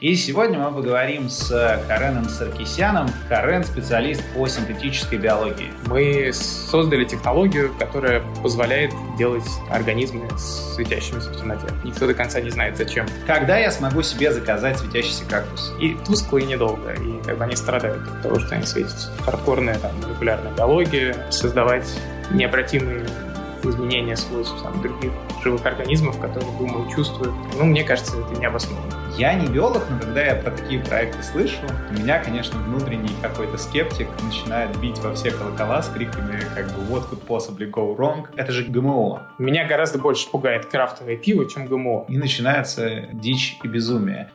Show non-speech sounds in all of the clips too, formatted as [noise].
И сегодня мы поговорим с Кареном Саркисяном. Карен – специалист по синтетической биологии. Мы создали технологию, которая позволяет делать организмы светящимися в темноте. Никто до конца не знает, зачем. Когда я смогу себе заказать светящийся кактус? И тускло, и недолго. И как бы они страдают от того, что они светятся. Хардкорная там, молекулярная биология, создавать необратимые изменения свойств там, других живых организмов, которые думают, чувствуют. Ну, мне кажется, это необоснованно. Я не биолог, но когда я про такие проекты слышу, у меня, конечно, внутренний какой-то скептик начинает бить во все колокола с криками, как бы, what could possibly go wrong? Это же ГМО. Меня гораздо больше пугает крафтовое пиво, чем ГМО. И начинается дичь и безумие.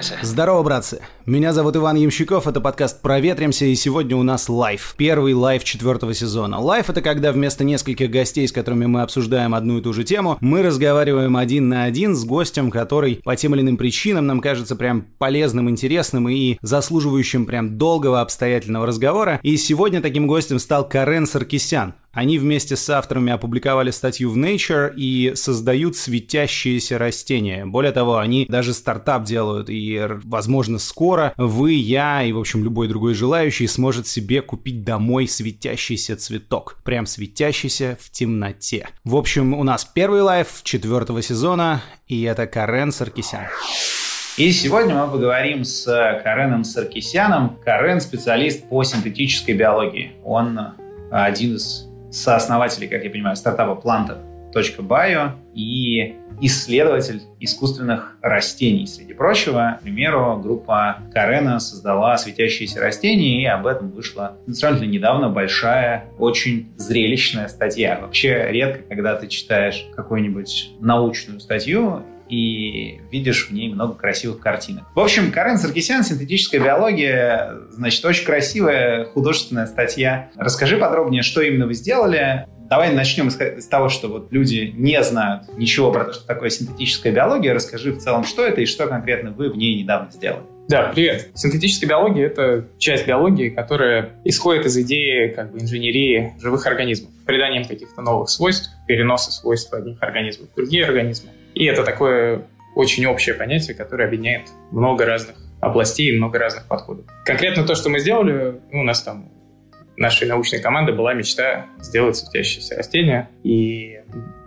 Проветримся. Здорово, братцы. Меня зовут Иван Ямщиков, это подкаст «Проветримся», и сегодня у нас live. Первый live четвертого сезона. Лайв — это когда вместо нескольких гостей, с которыми мы обсуждаем одну и ту же тему, мы разговариваем один на один с гостем, который по тем или иным причинам нам кажется прям полезным, интересным и заслуживающим прям долгого обстоятельного разговора. И сегодня таким гостем стал Карен Саркисян, они вместе с авторами опубликовали статью в Nature и создают светящиеся растения. Более того, они даже стартап делают, и, возможно, скоро вы, я и, в общем, любой другой желающий сможет себе купить домой светящийся цветок. Прям светящийся в темноте. В общем, у нас первый лайф четвертого сезона, и это Карен Саркисян. И сегодня мы поговорим с Кареном Саркисяном. Карен – специалист по синтетической биологии. Он один из сооснователей, как я понимаю, стартапа Planta.bio и исследователь искусственных растений. Среди прочего, к примеру, группа Карена создала светящиеся растения, и об этом вышла сравнительно недавно большая, очень зрелищная статья. Вообще редко, когда ты читаешь какую-нибудь научную статью, и видишь в ней много красивых картинок. В общем, Карен Саркисян, синтетическая биология, значит, очень красивая художественная статья. Расскажи подробнее, что именно вы сделали, Давай начнем с того, что вот люди не знают ничего про то, что такое синтетическая биология. Расскажи в целом, что это и что конкретно вы в ней недавно сделали. Да, привет. Синтетическая биология — это часть биологии, которая исходит из идеи как бы, инженерии живых организмов, приданием каких-то новых свойств, переноса свойств одних организмов в другие организмы. И это такое очень общее понятие, которое объединяет много разных областей и много разных подходов. Конкретно то, что мы сделали, ну, у нас там нашей научной команды была мечта сделать светящиеся растения, и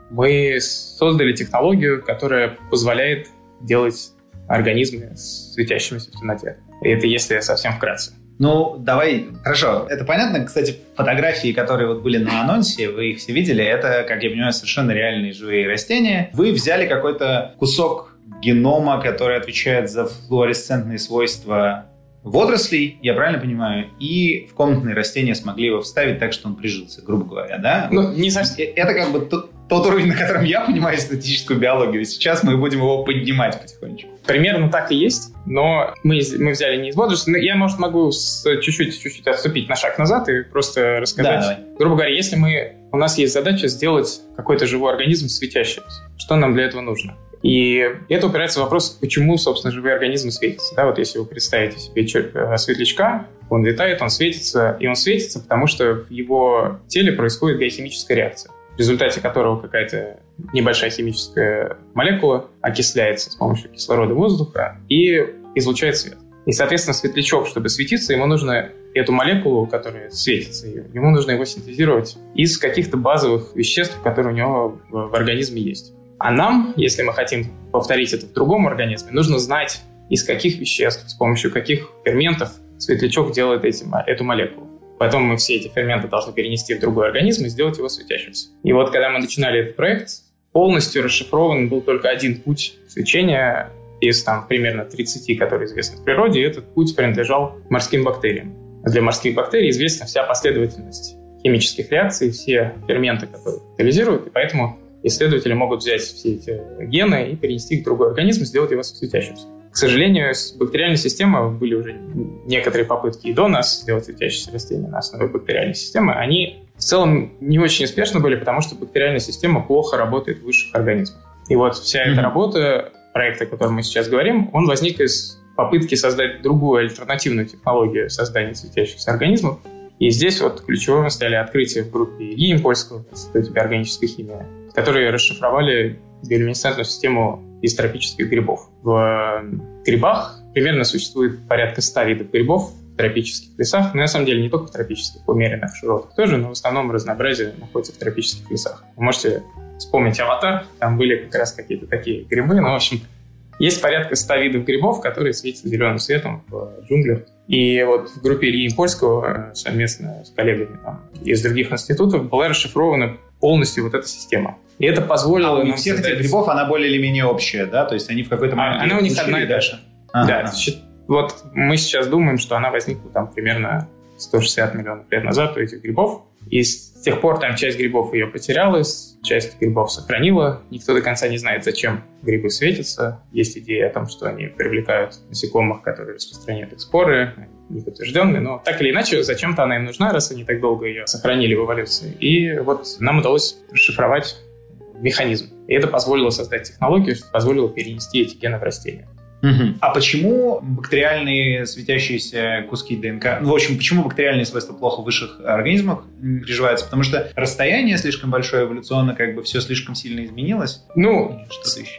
мы создали технологию, которая позволяет делать организмы светящимися в темноте. И это если совсем вкратце. Ну, давай, хорошо. Это понятно. Кстати, фотографии, которые вот были на анонсе, вы их все видели, это, как я понимаю, совершенно реальные живые растения. Вы взяли какой-то кусок генома, который отвечает за флуоресцентные свойства водорослей, я правильно понимаю, и в комнатные растения смогли его вставить так, что он прижился, грубо говоря, да? Ну, не совсем. Это как бы тот, тот уровень, на котором я понимаю статистическую биологию. Сейчас мы будем его поднимать потихонечку. Примерно так и есть, но мы, мы взяли не из водорослей. Я, может, могу чуть-чуть, отступить на шаг назад и просто рассказать. Да, Грубо говоря, если мы... У нас есть задача сделать какой-то живой организм светящимся. Что нам для этого нужно? И это упирается в вопрос, почему, собственно, живые организмы светятся. Да, вот если вы представите себе э, светлячка, он летает, он светится, и он светится, потому что в его теле происходит биохимическая реакция, в результате которого какая-то небольшая химическая молекула окисляется с помощью кислорода воздуха и излучает свет. И, соответственно, светлячок, чтобы светиться, ему нужно эту молекулу, которая светится, ему нужно его синтезировать из каких-то базовых веществ, которые у него в организме есть. А нам, если мы хотим повторить это в другом организме, нужно знать, из каких веществ, с помощью каких ферментов светлячок делает эти, эту молекулу. Потом мы все эти ферменты должны перенести в другой организм и сделать его светящимся. И вот когда мы начинали этот проект, полностью расшифрован был только один путь свечения из там примерно 30, которые известны в природе, и этот путь принадлежал морским бактериям. Для морских бактерий известна вся последовательность химических реакций, все ферменты, которые катализируют, и поэтому исследователи могут взять все эти гены и перенести их в другой организм и сделать его светящимся. К сожалению, с бактериальной системой были уже некоторые попытки и до нас сделать светящиеся растения на основе бактериальной системы. Они в целом не очень успешны были, потому что бактериальная система плохо работает в высших организмах. И вот вся mm-hmm. эта работа, проект, о котором мы сейчас говорим, он возник из попытки создать другую альтернативную технологию создания светящихся организмов, И здесь вот ключевым стали открытия в группе Ильи Импольского, в Институте биорганической химии, которые расшифровали биолюминесцентную систему из тропических грибов. В грибах примерно существует порядка 100 видов грибов в тропических лесах. Но на самом деле не только в тропических, умеренных широтах тоже, но в основном разнообразие находится в тропических лесах. Вы можете вспомнить «Аватар», там были как раз какие-то такие грибы, но, в общем, есть порядка 100 видов грибов, которые светятся зеленым светом в джунглях. И вот в группе Ильи Польского э, совместно с коллегами там, из других институтов была расшифрована полностью вот эта система. И это позволило... А у всех этих грибов она более или менее общая, да? То есть они в какой-то момент... А, она у них одна и та же. Да, вот мы сейчас думаем, что она возникла там примерно 160 миллионов лет назад у этих грибов. И с тех пор там часть грибов ее потерялась, часть грибов сохранила. Никто до конца не знает, зачем грибы светятся. Есть идея о том, что они привлекают насекомых, которые распространяют их споры, не подтвержденные, но так или иначе, зачем-то она им нужна, раз они так долго ее сохранили в эволюции. И вот нам удалось расшифровать механизм. И это позволило создать технологию, позволило перенести эти гены в растения. Угу. А почему бактериальные светящиеся куски ДНК, ну, в общем, почему бактериальные свойства плохо в высших организмах приживаются? Потому что расстояние слишком большое эволюционно, как бы все слишком сильно изменилось? Ну,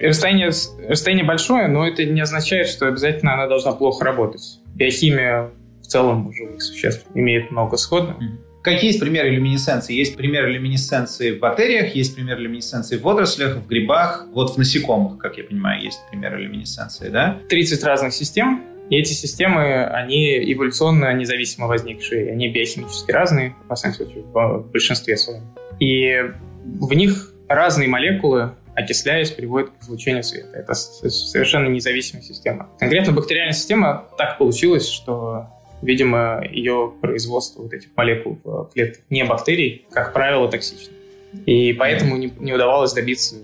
расстояние, расстояние большое, но это не означает, что обязательно она должна плохо работать. Биохимия в целом у живых существ имеет много сходного. Угу. Какие есть примеры люминесценции? Есть примеры люминесценции в бактериях, есть примеры люминесценции в водорослях, в грибах, вот в насекомых, как я понимаю, есть примеры люминесценции, да? 30 разных систем, и эти системы, они эволюционно независимо возникшие, они биохимически разные, в последнем случае, в большинстве своем. И в них разные молекулы, окисляясь, приводят к излучению света. Это совершенно независимая система. Конкретно бактериальная система так получилось, что Видимо, ее производство вот этих молекул в клетках не бактерий, как правило, токсично. И поэтому не, не удавалось добиться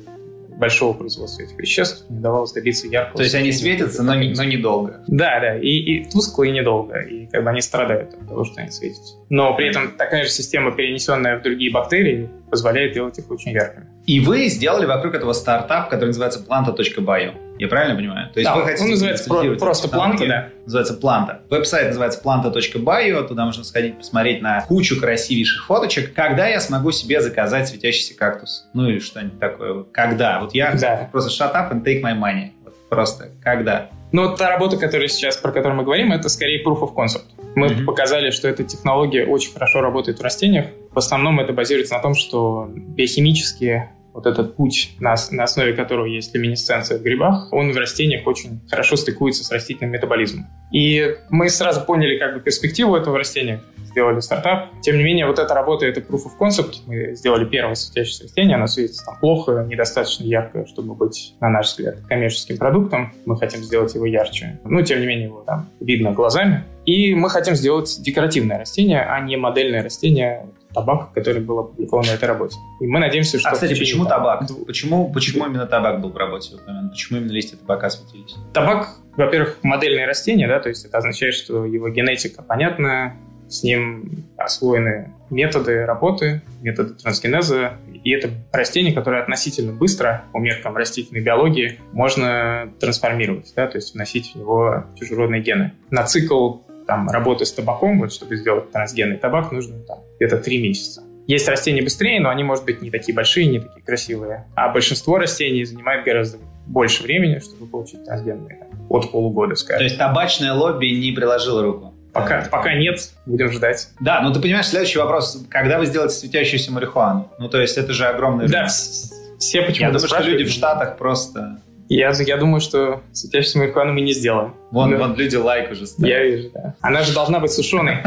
большого производства этих веществ, не удавалось добиться яркого. То есть они светятся, но, но недолго. Да, да, и, и тускло, и недолго, и как бы они страдают от того, что они светятся. Но при этом такая же система, перенесенная в другие бактерии, позволяет делать их очень яркими. И вы сделали вокруг этого стартап, который называется planta.bio. Я правильно понимаю? То есть да, вы хотите он называется про- просто Planta, да. Называется Planta. Веб-сайт называется planta.bio. Туда можно сходить посмотреть на кучу красивейших фоточек. Когда я смогу себе заказать светящийся кактус? Ну или что-нибудь такое. Когда? Вот я да. просто shut up and take my money. Вот просто когда? Ну, вот та работа, которая сейчас, про которую мы говорим, это скорее proof of concept. Мы mm-hmm. показали, что эта технология очень хорошо работает в растениях. В основном это базируется на том, что биохимические вот этот путь, на, на основе которого есть люминесценция в грибах, он в растениях очень хорошо стыкуется с растительным метаболизмом. И мы сразу поняли как бы перспективу этого растения, сделали стартап. Тем не менее, вот эта работа — это proof of concept. Мы сделали первое светящееся растение, оно светится там плохо, недостаточно ярко, чтобы быть, на наш взгляд, коммерческим продуктом. Мы хотим сделать его ярче. Ну, тем не менее, его там видно глазами. И мы хотим сделать декоративное растение, а не модельное растение, табак, который был опубликован на этой работе. И мы надеемся, что... А, кстати, почему табак? Почему, почему именно табак был в работе? Почему именно листья табака светились? Табак, во-первых, модельное растение, да, то есть это означает, что его генетика понятна, с ним освоены методы работы, методы трансгенеза, и это растение, которое относительно быстро, по меркам растительной биологии, можно трансформировать, да, то есть вносить в него чужеродные гены. На цикл там, работы с табаком, вот, чтобы сделать трансгенный табак, нужно там, где-то три месяца. Есть растения быстрее, но они, может быть, не такие большие, не такие красивые. А большинство растений занимает гораздо больше времени, чтобы получить трансгенные. От полугода, скажем. То есть табачное лобби не приложило руку? Пока, да. пока нет, будем ждать. Да, ну ты понимаешь, следующий вопрос. Когда вы сделаете светящуюся марихуану? Ну, то есть это же огромный Да, все почему-то Я думаю, что люди в Штатах просто я, я думаю, что светящуюся марихуану мы не сделаем. Вон, Но... вон люди лайк уже ставят. Я вижу, да. Она же должна быть сушеной.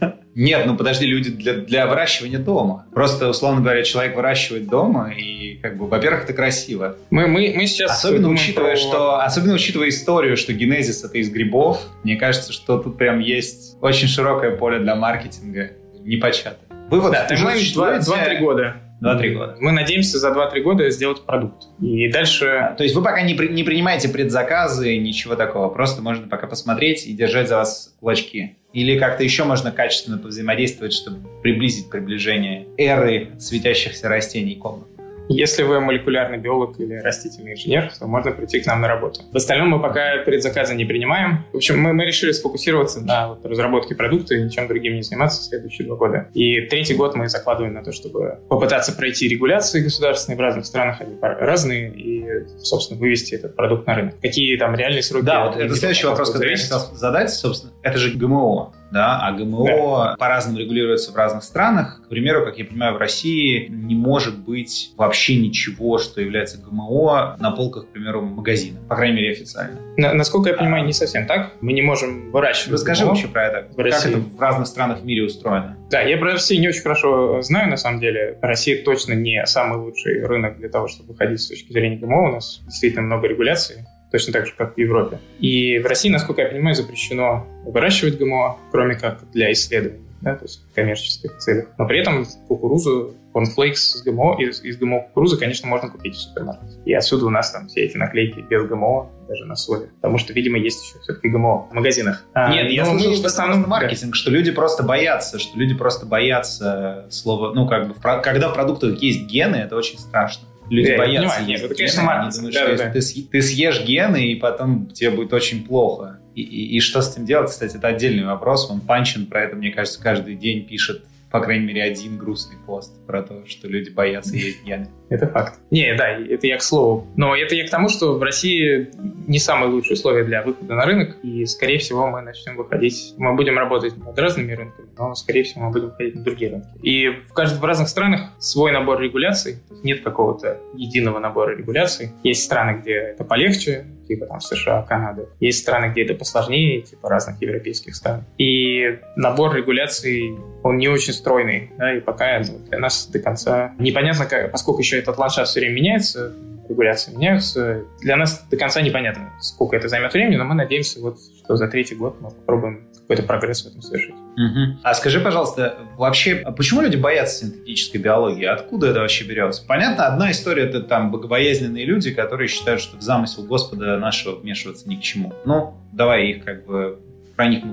[laughs] Нет, ну подожди, люди для, для выращивания дома. Просто, условно говоря, человек выращивает дома, и, как бы, во-первых, это красиво. Мы, мы, мы сейчас особенно учитывая, про... что, особенно учитывая историю, что генезис это из грибов, мне кажется, что тут прям есть очень широкое поле для маркетинга, непочатое. Вывод, да, таймлайн 2-3 года. 2-3 года. Мы надеемся за 2-3 года сделать продукт. И дальше... А, то есть вы пока не, при, не принимаете предзаказы, ничего такого. Просто можно пока посмотреть и держать за вас кулачки. Или как-то еще можно качественно повзаимодействовать, чтобы приблизить приближение эры светящихся растений комнат. Если вы молекулярный биолог или растительный инженер, то можно прийти к нам на работу. В остальном мы пока предзаказы не принимаем. В общем, мы, мы решили сфокусироваться на вот, разработке продукта и ничем другим не заниматься в следующие два года. И третий год мы закладываем на то, чтобы попытаться пройти регуляции государственные в разных странах, они разные, и, собственно, вывести этот продукт на рынок. Какие там реальные сроки? Да, вот это следующий вопрос, который я хотел задать, собственно, это же ГМО да, а ГМО да. по-разному регулируется в разных странах. К примеру, как я понимаю, в России не может быть вообще ничего, что является ГМО на полках, к примеру, магазина, по крайней мере, официально. На, насколько я понимаю, не совсем так. Мы не можем выращивать Расскажи ГМО вообще про это. России. Как это в разных странах в мире устроено? Да, я про Россию не очень хорошо знаю, на самом деле. Россия точно не самый лучший рынок для того, чтобы выходить с точки зрения ГМО. У нас действительно много регуляций точно так же, как в Европе. И в России, насколько я понимаю, запрещено выращивать ГМО, кроме как для исследований, да, то есть в коммерческих целях. Но при этом кукурузу, конфлейкс с ГМО, из, из ГМО кукурузы, конечно, можно купить в супермаркете. И отсюда у нас там все эти наклейки без ГМО, даже на соли. Потому что, видимо, есть еще все-таки ГМО в магазинах. А, Нет, я слышал, что в основном маркетинг, что люди просто боятся, что люди просто боятся слова, ну, как бы, когда в продуктах есть гены, это очень страшно. Люди да, боятся понимаю, есть. Это, конечно, они думают, да, что да. Ты, ты съешь гены, и потом тебе будет очень плохо. И, и, и что с этим делать, кстати, это отдельный вопрос. Он Панчин про это, мне кажется, каждый день пишет по крайней мере, один грустный пост про то, что люди боятся есть гены. Это факт. Не, да, это я к слову. Но это я к тому, что в России не самые лучшие условия для выхода на рынок, и, скорее всего, мы начнем выходить, мы будем работать над разными рынками, но, скорее всего, мы будем выходить на другие рынки. И в, каждом, в разных странах свой набор регуляций, нет какого-то единого набора регуляций. Есть страны, где это полегче, типа там США, Канады. Есть страны, где это посложнее, типа разных европейских стран. И набор регуляций, он не очень стройный, да, и пока для нас до конца непонятно, как, поскольку еще этот ландшафт все время меняется, регуляции меняются. Для нас до конца непонятно, сколько это займет времени, но мы надеемся, вот, что за третий год мы попробуем какой-то прогресс в этом совершить. Угу. А скажи, пожалуйста, вообще, а почему люди боятся синтетической биологии? Откуда это вообще берется? Понятно, одна история это там богобоязненные люди, которые считают, что в замысел Господа нашего вмешиваться ни к чему. Ну, давай их как бы про них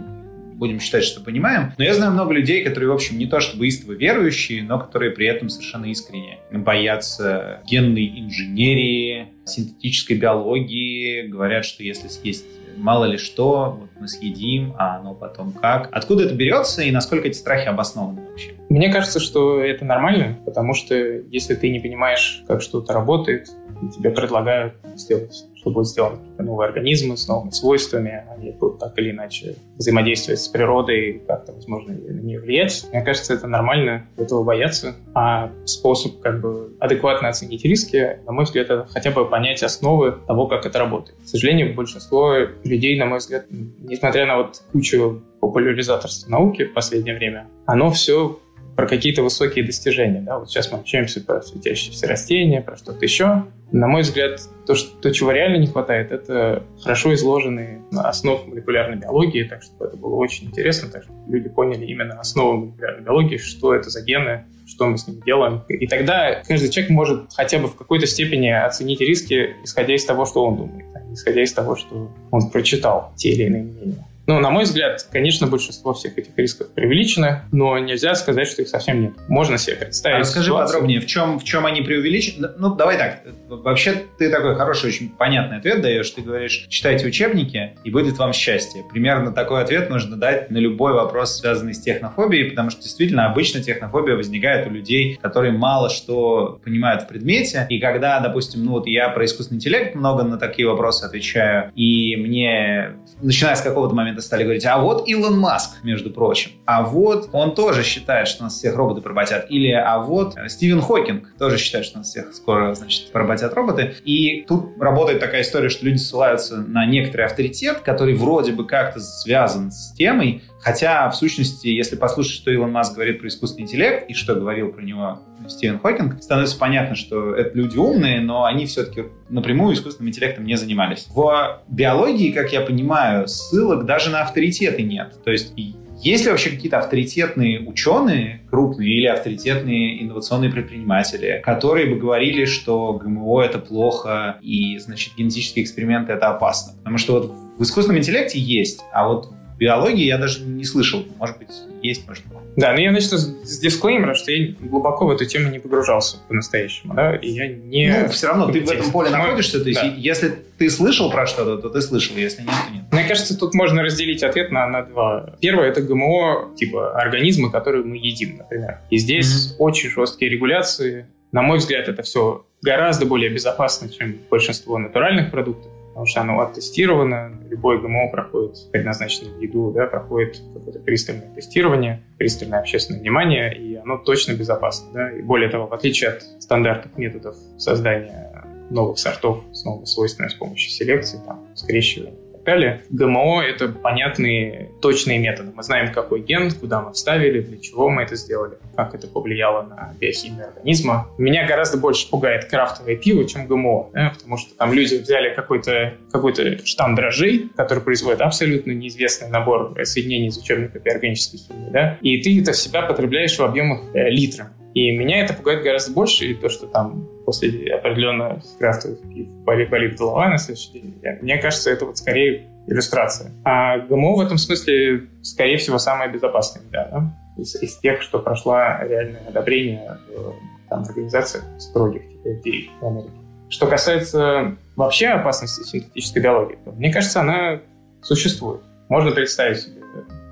будем считать, что понимаем. Но я знаю много людей, которые, в общем, не то чтобы истово верующие, но которые при этом совершенно искренне боятся генной инженерии, синтетической биологии, говорят, что если съесть мало ли что, вот мы съедим, а оно потом как. Откуда это берется и насколько эти страхи обоснованы вообще? Мне кажется, что это нормально, потому что если ты не понимаешь, как что-то работает, тебе предлагают сделать что будет сделано новые организмы с новыми свойствами, они будут так или иначе взаимодействовать с природой, как-то, возможно, на нее влиять. Мне кажется, это нормально, этого бояться. А способ как бы адекватно оценить риски, на мой взгляд, это хотя бы понять основы того, как это работает. К сожалению, большинство людей, на мой взгляд, несмотря на вот кучу популяризаторства науки в последнее время, оно все про какие-то высокие достижения. Да? Вот сейчас мы общаемся про светящиеся растения, про что-то еще. На мой взгляд, то, что, то, чего реально не хватает, это хорошо изложенные основы молекулярной биологии, так что это было очень интересно, так что люди поняли именно основу молекулярной биологии, что это за гены, что мы с ними делаем. И тогда каждый человек может хотя бы в какой-то степени оценить риски, исходя из того, что он думает, а исходя из того, что он прочитал те или иные мнения. Ну, на мой взгляд, конечно, большинство всех этих рисков преувеличено, но нельзя сказать, что их совсем нет. Можно себе представить. А расскажи ситуацию. подробнее, в чем, в чем они преувеличены? Ну, давай так. Вообще, ты такой хороший, очень понятный ответ даешь. Ты говоришь, читайте учебники, и будет вам счастье. Примерно такой ответ нужно дать на любой вопрос, связанный с технофобией, потому что действительно обычно технофобия возникает у людей, которые мало что понимают в предмете. И когда, допустим, ну вот я про искусственный интеллект много на такие вопросы отвечаю, и мне, начиная с какого-то момента момента стали говорить, а вот Илон Маск, между прочим, а вот он тоже считает, что нас всех роботы поработят, или а вот Стивен Хокинг тоже считает, что нас всех скоро, значит, поработят роботы. И тут работает такая история, что люди ссылаются на некоторый авторитет, который вроде бы как-то связан с темой, Хотя, в сущности, если послушать, что Илон Маск говорит про искусственный интеллект и что говорил про него Стивен Хокинг, становится понятно, что это люди умные, но они все-таки напрямую искусственным интеллектом не занимались. В биологии, как я понимаю, ссылок даже на авторитеты нет. То есть есть ли вообще какие-то авторитетные ученые, крупные или авторитетные инновационные предприниматели, которые бы говорили, что ГМО это плохо и, значит, генетические эксперименты это опасно? Потому что вот в искусственном интеллекте есть, а вот биологии я даже не слышал. Может быть, есть, может быть. Да, но я начну с дисклеймера, что я глубоко в эту тему не погружался по-настоящему, да, и я не... Ну, все равно ты в этом поле находишься, то есть да. если ты слышал про что-то, то ты слышал, если нет, то нет. Мне кажется, тут можно разделить ответ на, на два. Первое — это ГМО, типа организмы, которые мы едим, например. И здесь mm-hmm. очень жесткие регуляции. На мой взгляд, это все гораздо более безопасно, чем большинство натуральных продуктов потому что оно оттестировано, любой ГМО проходит, предназначенный в еду, да, проходит какое-то пристальное тестирование, пристальное общественное внимание, и оно точно безопасно. Да? И более того, в отличие от стандартных методов создания новых сортов с новыми свойствами с помощью селекции, там, скрещивания, далее. ГМО — это понятные, точные методы. Мы знаем, какой ген, куда мы вставили, для чего мы это сделали, как это повлияло на биохимию организма. Меня гораздо больше пугает крафтовое пиво, чем ГМО, да, потому что там люди взяли какой-то какой штамм дрожжей, который производит абсолютно неизвестный набор соединений из учебника биорганической химии, да, и ты это в себя потребляешь в объемах э, литра. И меня это пугает гораздо больше, и то, что там после определенных крафтовых пив болит, болит голова на следующий день. Мне кажется, это вот скорее иллюстрация. А ГМО в этом смысле, скорее всего, самое безопасное да, да? Из, из тех, что прошла реальное одобрение в там, организациях строгих, типа FDA в Америке. Что касается вообще опасности синтетической биологии, то, мне кажется, она существует. Можно представить себе,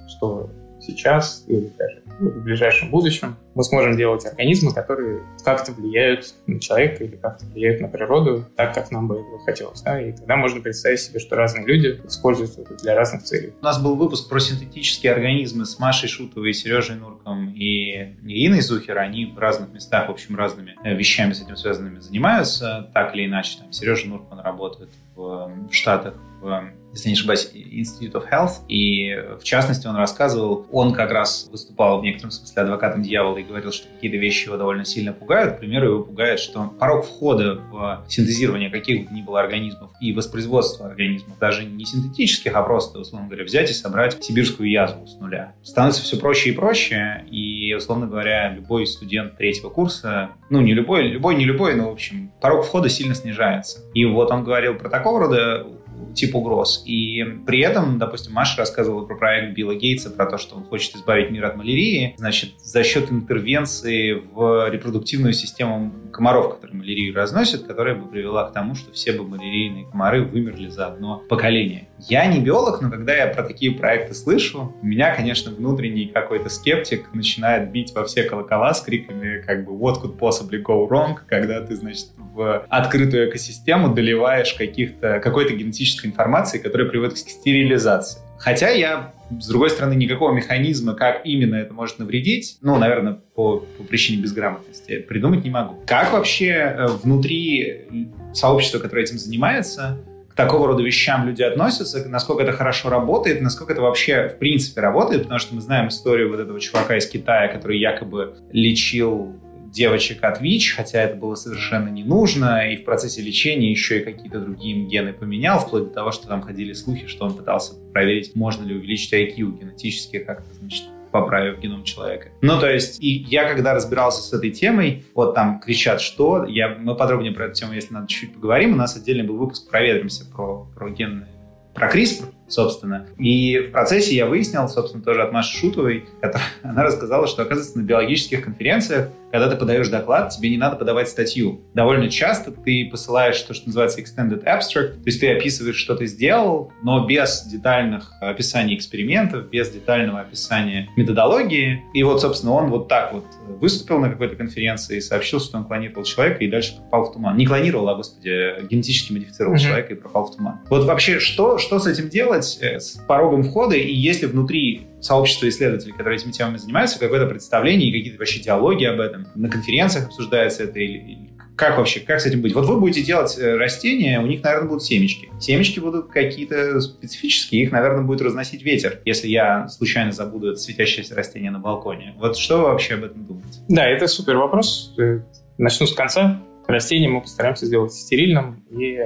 что сейчас или даже в ближайшем будущем мы сможем делать организмы, которые как-то влияют на человека или как-то влияют на природу так, как нам бы этого хотелось. Да? И тогда можно представить себе, что разные люди используют это для разных целей. У нас был выпуск про синтетические организмы с Машей Шутовой, Сережей Нурком и Ириной Зухер. Они в разных местах, в общем, разными э, вещами с этим связанными занимаются, так или иначе. Там Сережа Нурк, он работает в, в Штатах, если не ошибаюсь, Institute of Health. И в частности он рассказывал, он как раз выступал в некотором смысле адвокатом дьявола и говорил, что какие-то вещи его довольно сильно пугают. К примеру, его пугает, что порог входа в синтезирование каких бы ни было организмов и воспроизводство организмов, даже не синтетических, а просто, условно говоря, взять и собрать сибирскую язву с нуля. Становится все проще и проще, и, условно говоря, любой студент третьего курса, ну, не любой, любой, не любой, но, в общем, порог входа сильно снижается. И вот он говорил про такого рода тип угроз. И при этом, допустим, Маша рассказывала про проект Билла Гейтса, про то, что он хочет избавить мир от малярии, значит, за счет интервенции в репродуктивную систему комаров, которые малярию разносят, которая бы привела к тому, что все бы малярийные комары вымерли за одно поколение. Я не биолог, но когда я про такие проекты слышу, у меня, конечно, внутренний какой-то скептик начинает бить во все колокола с криками, как бы, what could possibly go wrong, когда ты, значит, в открытую экосистему доливаешь каких-то, какой-то генетической информации, которая приводит к стерилизации. Хотя я, с другой стороны, никакого механизма, как именно это может навредить, ну, наверное, по, по причине безграмотности, придумать не могу. Как вообще э, внутри сообщества, которое этим занимается, к такого рода вещам люди относятся, насколько это хорошо работает, насколько это вообще в принципе работает, потому что мы знаем историю вот этого чувака из Китая, который якобы лечил девочек от ВИЧ, хотя это было совершенно не нужно, и в процессе лечения еще и какие-то другие гены поменял, вплоть до того, что там ходили слухи, что он пытался проверить, можно ли увеличить IQ генетически как-то, значит, поправив геном человека. Ну, то есть, и я когда разбирался с этой темой, вот там кричат, что, я, мы подробнее про эту тему, если надо, чуть поговорим, у нас отдельный был выпуск «Проветримся» про, про генные про CRISPR, собственно. И в процессе я выяснил, собственно, тоже от Маши Шутовой, которая, [laughs] она рассказала, что, оказывается, на биологических конференциях, когда ты подаешь доклад, тебе не надо подавать статью. Довольно часто ты посылаешь то, что называется extended abstract, то есть ты описываешь, что ты сделал, но без детальных описаний экспериментов, без детального описания методологии. И вот, собственно, он вот так вот выступил на какой-то конференции и сообщил, что он клонировал человека и дальше пропал в туман. Не клонировал, а, господи, генетически модифицировал mm-hmm. человека и пропал в туман. Вот вообще, что, что с этим делать, э, с порогом входа, и если внутри сообщества исследователей, которые этими темами занимаются, какое-то представление и какие-то вообще диалоги об этом, на конференциях обсуждается это или, или как вообще, как с этим быть? Вот вы будете делать э, растения, у них, наверное, будут семечки. Семечки будут какие-то специфические, их, наверное, будет разносить ветер, если я случайно забуду это светящееся растение на балконе. Вот что вы вообще об этом думаете? Да, это супер вопрос. Начну с конца. Растение мы постараемся сделать стерильным и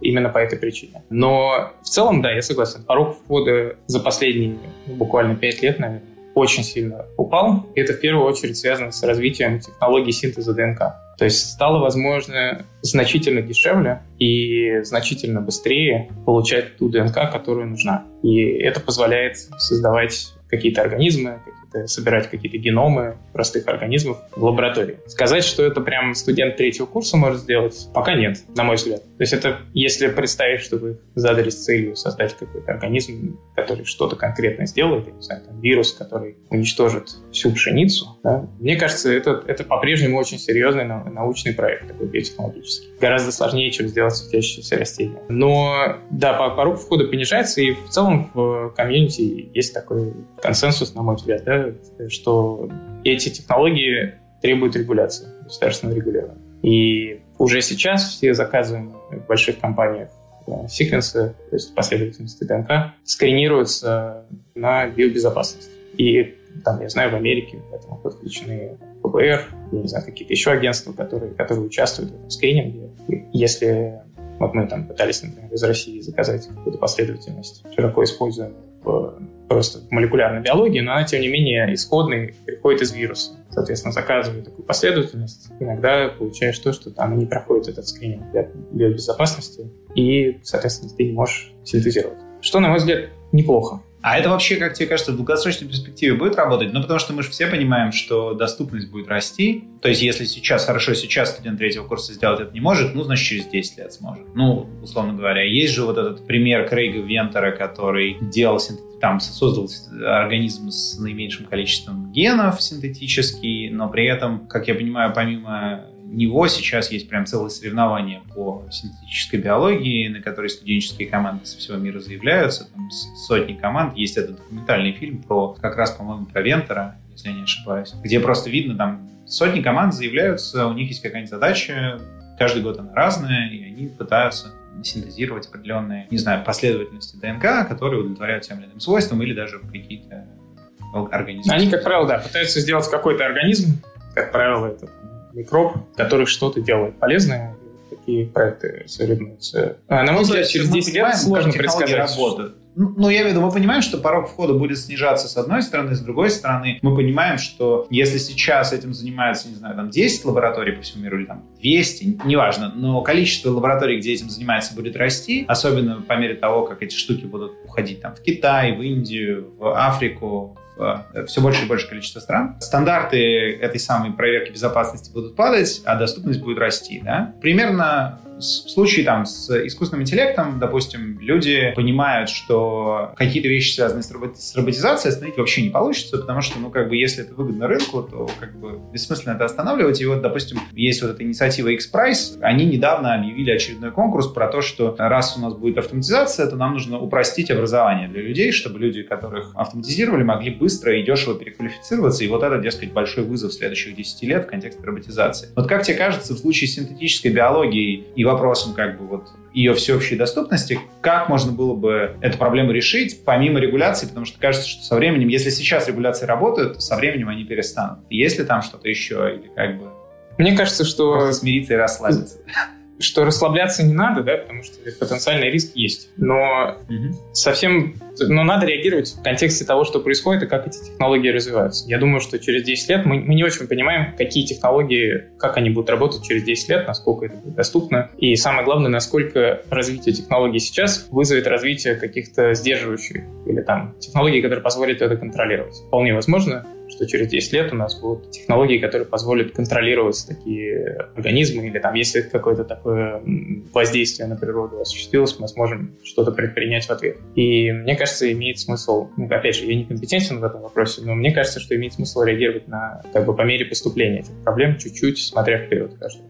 именно по этой причине. Но в целом, да, я согласен. Порог входа за последние ну, буквально пять лет, наверное, очень сильно упал. И это в первую очередь связано с развитием технологий синтеза ДНК. То есть стало возможно значительно дешевле и значительно быстрее получать ту ДНК, которая нужна. И это позволяет создавать какие-то организмы, Э, собирать какие-то геномы простых организмов в лаборатории. Сказать, что это прям студент третьего курса может сделать, пока нет, на мой взгляд. То есть это, если представить, что вы задались целью создать какой-то организм, который что-то конкретно сделает, я не знаю, там, вирус, который уничтожит всю пшеницу, да, мне кажется, это, это по-прежнему очень серьезный научный проект, такой биотехнологический. Гораздо сложнее, чем сделать светящееся растение. Но, да, порог входа понижается, и в целом в комьюнити есть такой консенсус, на мой взгляд, да, что эти технологии требуют регуляции, государственного регулирования. И уже сейчас все заказываемые в больших компаниях секвенсы, то есть последовательности ДНК, сканируются на биобезопасность. И там, я знаю, в Америке к подключены ФБР, я не знаю, какие-то еще агентства, которые, которые участвуют в этом скрининге. И если вот мы там пытались, например, из России заказать какую-то последовательность, широко используемую в просто в молекулярной биологии, но она, тем не менее, исходный приходит из вируса. Соответственно, заказывая такую последовательность, иногда получаешь то, что она не проходит этот скрининг для биобезопасности, и, соответственно, ты не можешь синтезировать. Что, на мой взгляд, неплохо. А это вообще, как тебе кажется, в долгосрочной перспективе будет работать? Ну, потому что мы же все понимаем, что доступность будет расти. То есть, если сейчас, хорошо, сейчас студент третьего курса сделать это не может, ну, значит, через 10 лет сможет. Ну, условно говоря. Есть же вот этот пример Крейга Вентера, который делал там создал организм с наименьшим количеством генов синтетический, но при этом, как я понимаю, помимо него сейчас есть прям целое соревнование по синтетической биологии, на которой студенческие команды со всего мира заявляются. Там сотни команд. Есть этот документальный фильм про, как раз, по-моему, про Вентера, если я не ошибаюсь, где просто видно, там сотни команд заявляются, у них есть какая-нибудь задача, каждый год она разная, и они пытаются синтезировать определенные, не знаю, последовательности ДНК, которые удовлетворяют тем или иным свойствам, или даже какие-то организмы. Они, как правило, да, пытаются сделать какой-то организм, как правило, это микроб, который что-то делает полезное, такие проекты соревнуются. А, на мой взгляд, через 10 лет сложно предсказать. Работают. Ну, я имею в виду, мы понимаем, что порог входа будет снижаться с одной стороны, с другой стороны, мы понимаем, что если сейчас этим занимается, не знаю, там 10 лабораторий по всему миру или там 200, неважно, но количество лабораторий, где этим занимается, будет расти, особенно по мере того, как эти штуки будут уходить там в Китай, в Индию, в Африку, Э, все больше и больше количество стран. Стандарты этой самой проверки безопасности будут падать, а доступность будет расти. Да? Примерно в случае там с искусственным интеллектом, допустим, люди понимают, что какие-то вещи, связанные с, робот, с роботизацией, остановить вообще не получится, потому что, ну, как бы, если это выгодно рынку, то, как бы, бессмысленно это останавливать. И вот, допустим, есть вот эта инициатива X-Prize, они недавно объявили очередной конкурс про то, что раз у нас будет автоматизация, то нам нужно упростить образование для людей, чтобы люди, которых автоматизировали, могли быстро и дешево переквалифицироваться. И вот это, дескать, большой вызов следующих 10 лет в контексте роботизации. Вот как тебе кажется, в случае синтетической биологии и вопросом как бы вот ее всеобщей доступности, как можно было бы эту проблему решить помимо регуляции, потому что кажется, что со временем, если сейчас регуляции работают, то со временем они перестанут. Есть ли там что-то еще или как бы... Мне кажется, что... Просто смириться и расслабиться что расслабляться не надо, да, потому что потенциальный риск есть. Но угу. совсем, но надо реагировать в контексте того, что происходит и как эти технологии развиваются. Я думаю, что через 10 лет мы, мы не очень понимаем, какие технологии, как они будут работать через 10 лет, насколько это будет доступно. И самое главное, насколько развитие технологий сейчас вызовет развитие каких-то сдерживающих или там технологий, которые позволят это контролировать. Вполне возможно, что через 10 лет у нас будут технологии, которые позволят контролировать такие организмы, или там, если какое-то такое воздействие на природу осуществилось, мы сможем что-то предпринять в ответ. И мне кажется, имеет смысл, ну, опять же, я не компетентен в этом вопросе, но мне кажется, что имеет смысл реагировать на, как бы, по мере поступления этих проблем, чуть-чуть смотря вперед каждый.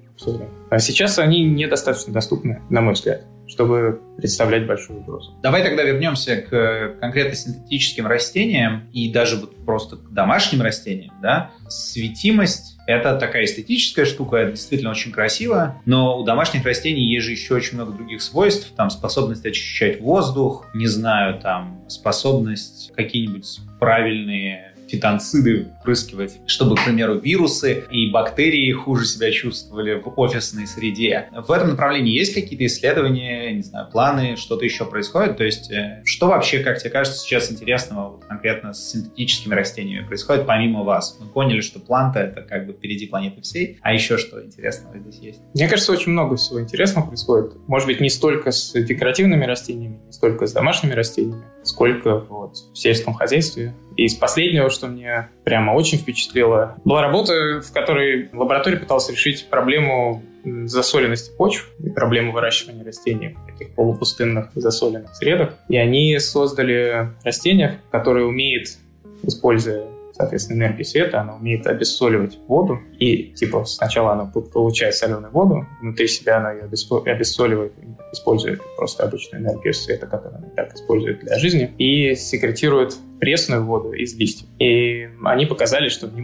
А сейчас они недостаточно доступны, на мой взгляд чтобы представлять большую угрозу. Давай тогда вернемся к конкретно синтетическим растениям и даже вот просто к домашним растениям. Да? Светимость — это такая эстетическая штука, это действительно очень красиво, но у домашних растений есть же еще очень много других свойств, там способность очищать воздух, не знаю, там способность какие-нибудь правильные фитонциды впрыскивать, чтобы, к примеру, вирусы и бактерии хуже себя чувствовали в офисной среде. В этом направлении есть какие-то исследования, не знаю, планы, что-то еще происходит? То есть, э, что вообще, как тебе кажется, сейчас интересного вот, конкретно с синтетическими растениями происходит помимо вас? Мы поняли, что планта — это как бы впереди планеты всей, а еще что интересного здесь есть? Мне кажется, очень много всего интересного происходит. Может быть, не столько с декоративными растениями, не столько с домашними растениями, сколько вот в сельском хозяйстве. И из последнего, что мне прямо очень впечатлило, была работа, в которой лаборатория пыталась решить проблему засоленности почв и проблему выращивания растений в таких полупустынных засоленных средах. И они создали растение, которое умеет, используя соответственно, энергию света, она умеет обессоливать воду. И, типа, сначала она получает соленую воду, внутри себя она ее обессоливает, использует просто обычную энергию света, которую она так использует для жизни, и секретирует пресную воду из листьев. И они показали, что они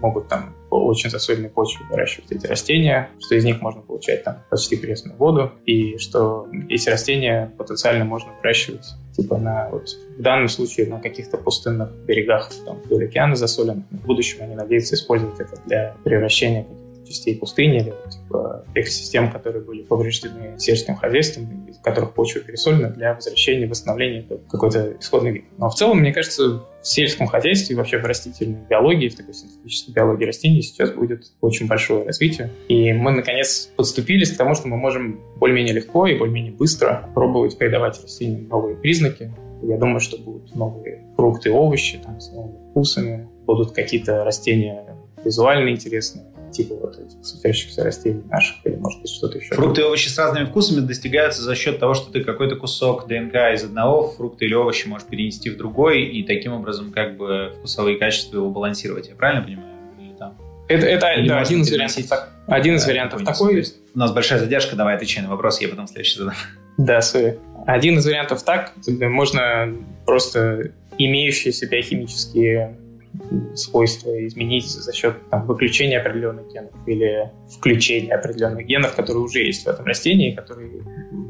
могут там очень засоленной почве выращивать эти растения, что из них можно получать там почти пресную воду, и что эти растения потенциально можно выращивать типа на вот, в данном случае на каких-то пустынных берегах там, вдоль океана засоленных. В будущем они надеются использовать это для превращения частей пустыни или типа, экосистем, которые были повреждены сельским хозяйством, из которых почва пересолена, для возвращения, восстановления какой-то исходный вид. Но в целом, мне кажется, в сельском хозяйстве и вообще в растительной биологии, в такой синтетической биологии растений сейчас будет очень большое развитие. И мы, наконец, подступились к тому, что мы можем более-менее легко и более-менее быстро пробовать передавать растениям новые признаки. Я думаю, что будут новые фрукты и овощи там, с новыми вкусами, будут какие-то растения визуально интересные типа вот этих светящихся растений наших, или может быть что-то еще. Фрукты и овощи с разными вкусами достигаются за счет того, что ты какой-то кусок ДНК из одного фрукта или овощи можешь перенести в другой, и таким образом как бы вкусовые качества его балансировать. Я правильно понимаю? Или там? Это, это да, один из вариантов. Так, один из вариантов такой. У нас большая задержка, давай отвечай на вопрос, я потом следующий задам. Да, сори. Один из вариантов так, можно просто имеющиеся биохимические свойства изменить за счет там, выключения определенных генов или включения определенных генов, которые уже есть в этом растении, которые,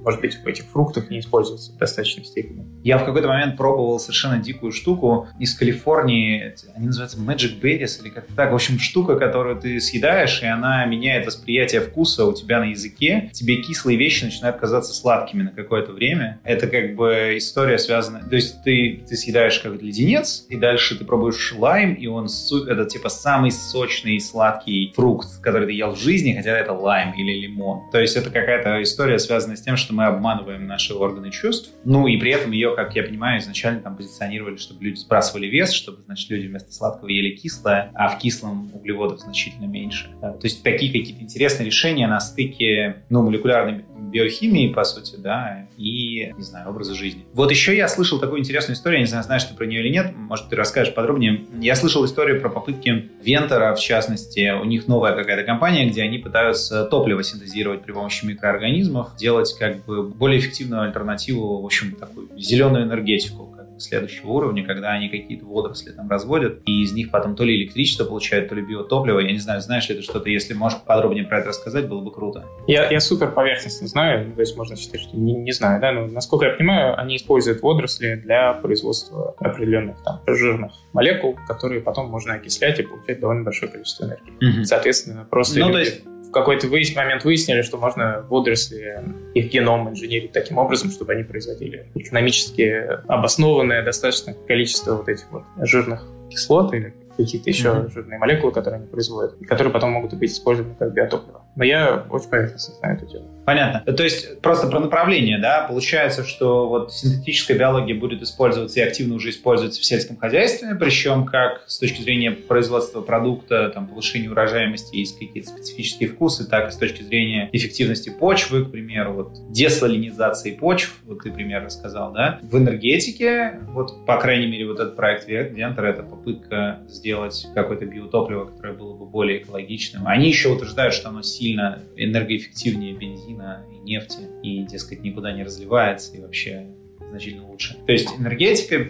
может быть, в этих фруктах не используются в достаточной степени. Я в какой-то момент пробовал совершенно дикую штуку из Калифорнии, они называются Magic Berries или как-то так. В общем, штука, которую ты съедаешь, и она меняет восприятие вкуса у тебя на языке. Тебе кислые вещи начинают казаться сладкими на какое-то время. Это как бы история связана... То есть ты, ты съедаешь как леденец, и дальше ты пробуешь лайм, и он это типа самый сочный и сладкий фрукт, который ты ел в жизни, хотя это лайм или лимон. То есть это какая-то история, связанная с тем, что мы обманываем наши органы чувств. Ну и при этом ее, как я понимаю, изначально там позиционировали, чтобы люди сбрасывали вес, чтобы, значит, люди вместо сладкого ели кислое, а в кислом углеводов значительно меньше. То есть такие какие-то интересные решения на стыке ну, молекулярной биохимии, по сути, да, и, не знаю, образа жизни. Вот еще я слышал такую интересную историю, я не знаю, знаешь ты про нее или нет, может, ты расскажешь подробнее. Я слышал историю про попытки Вентора, в частности, у них новая какая-то компания, где они пытаются топливо синтезировать при помощи микроорганизмов, делать как бы более эффективную альтернативу, в общем, такую зеленую энергетику, следующего уровня, когда они какие-то водоросли там разводят, и из них потом то ли электричество получают, то ли биотопливо. Я не знаю, знаешь ли ты что-то, если можешь подробнее про это рассказать, было бы круто. Я, я супер поверхностно знаю, то есть можно считать, что не, не знаю, да, но насколько я понимаю, они используют водоросли для производства определенных там жирных молекул, которые потом можно окислять и получать довольно большое количество энергии. Mm-hmm. Соответственно, просто... Ну, то есть в какой-то момент выяснили, что можно водоросли, их геном инженерить таким образом, чтобы они производили экономически обоснованное достаточное количество вот этих вот жирных кислот или какие-то еще mm-hmm. жирные молекулы, которые они производят, и которые потом могут быть использованы как биотопливо. Но я очень поверхностно знаю эту тему. Понятно. То есть просто про направление, да? Получается, что вот синтетическая биология будет использоваться и активно уже используется в сельском хозяйстве, причем как с точки зрения производства продукта, там, повышения урожаемости, есть какие-то специфические вкусы, так и с точки зрения эффективности почвы, к примеру, вот десалинизации почв, вот ты пример рассказал, да? В энергетике, вот по крайней мере вот этот проект Вентер, это попытка сделать какое-то биотопливо, которое было бы более экологичным. Они еще утверждают, что оно сильно энергоэффективнее бензина и нефти, и, дескать, никуда не разливается, и вообще значительно лучше. То есть энергетика,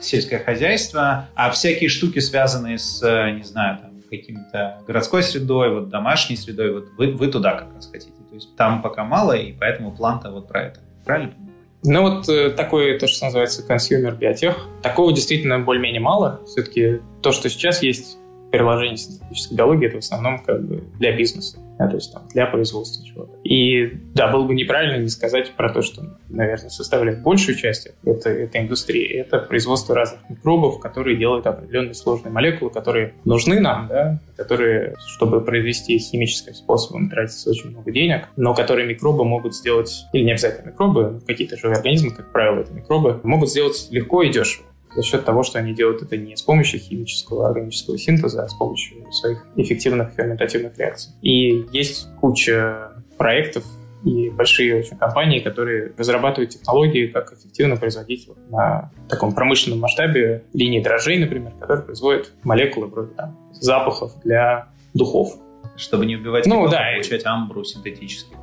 сельское хозяйство, а всякие штуки, связанные с, не знаю, там, каким-то городской средой, вот домашней средой, вот вы, вы туда как раз хотите. То есть там пока мало, и поэтому план-то вот про это. Правильно Ну вот э, такой, то, что называется consumer биотех, такого действительно более-менее мало. Все-таки то, что сейчас есть приложение синтетической биологии, это в основном как бы для бизнеса, да, то есть там, для производства чего-то. И да, было бы неправильно не сказать про то, что, наверное, составляет большую часть это, этой индустрии. Это производство разных микробов, которые делают определенные сложные молекулы, которые нужны нам, да, которые, чтобы произвести химическим способом, тратится очень много денег, но которые микробы могут сделать, или не обязательно микробы, какие-то живые организмы, как правило, это микробы, могут сделать легко и дешево за счет того, что они делают это не с помощью химического органического синтеза, а с помощью своих эффективных ферментативных реакций. И есть куча проектов и большие очень компании, которые разрабатывают технологии, как эффективно производить вот на таком промышленном масштабе линии дрожжей, например, которые производят молекулы вроде там, запахов для духов. Чтобы не убивать ну, да, получать амбру синтетически.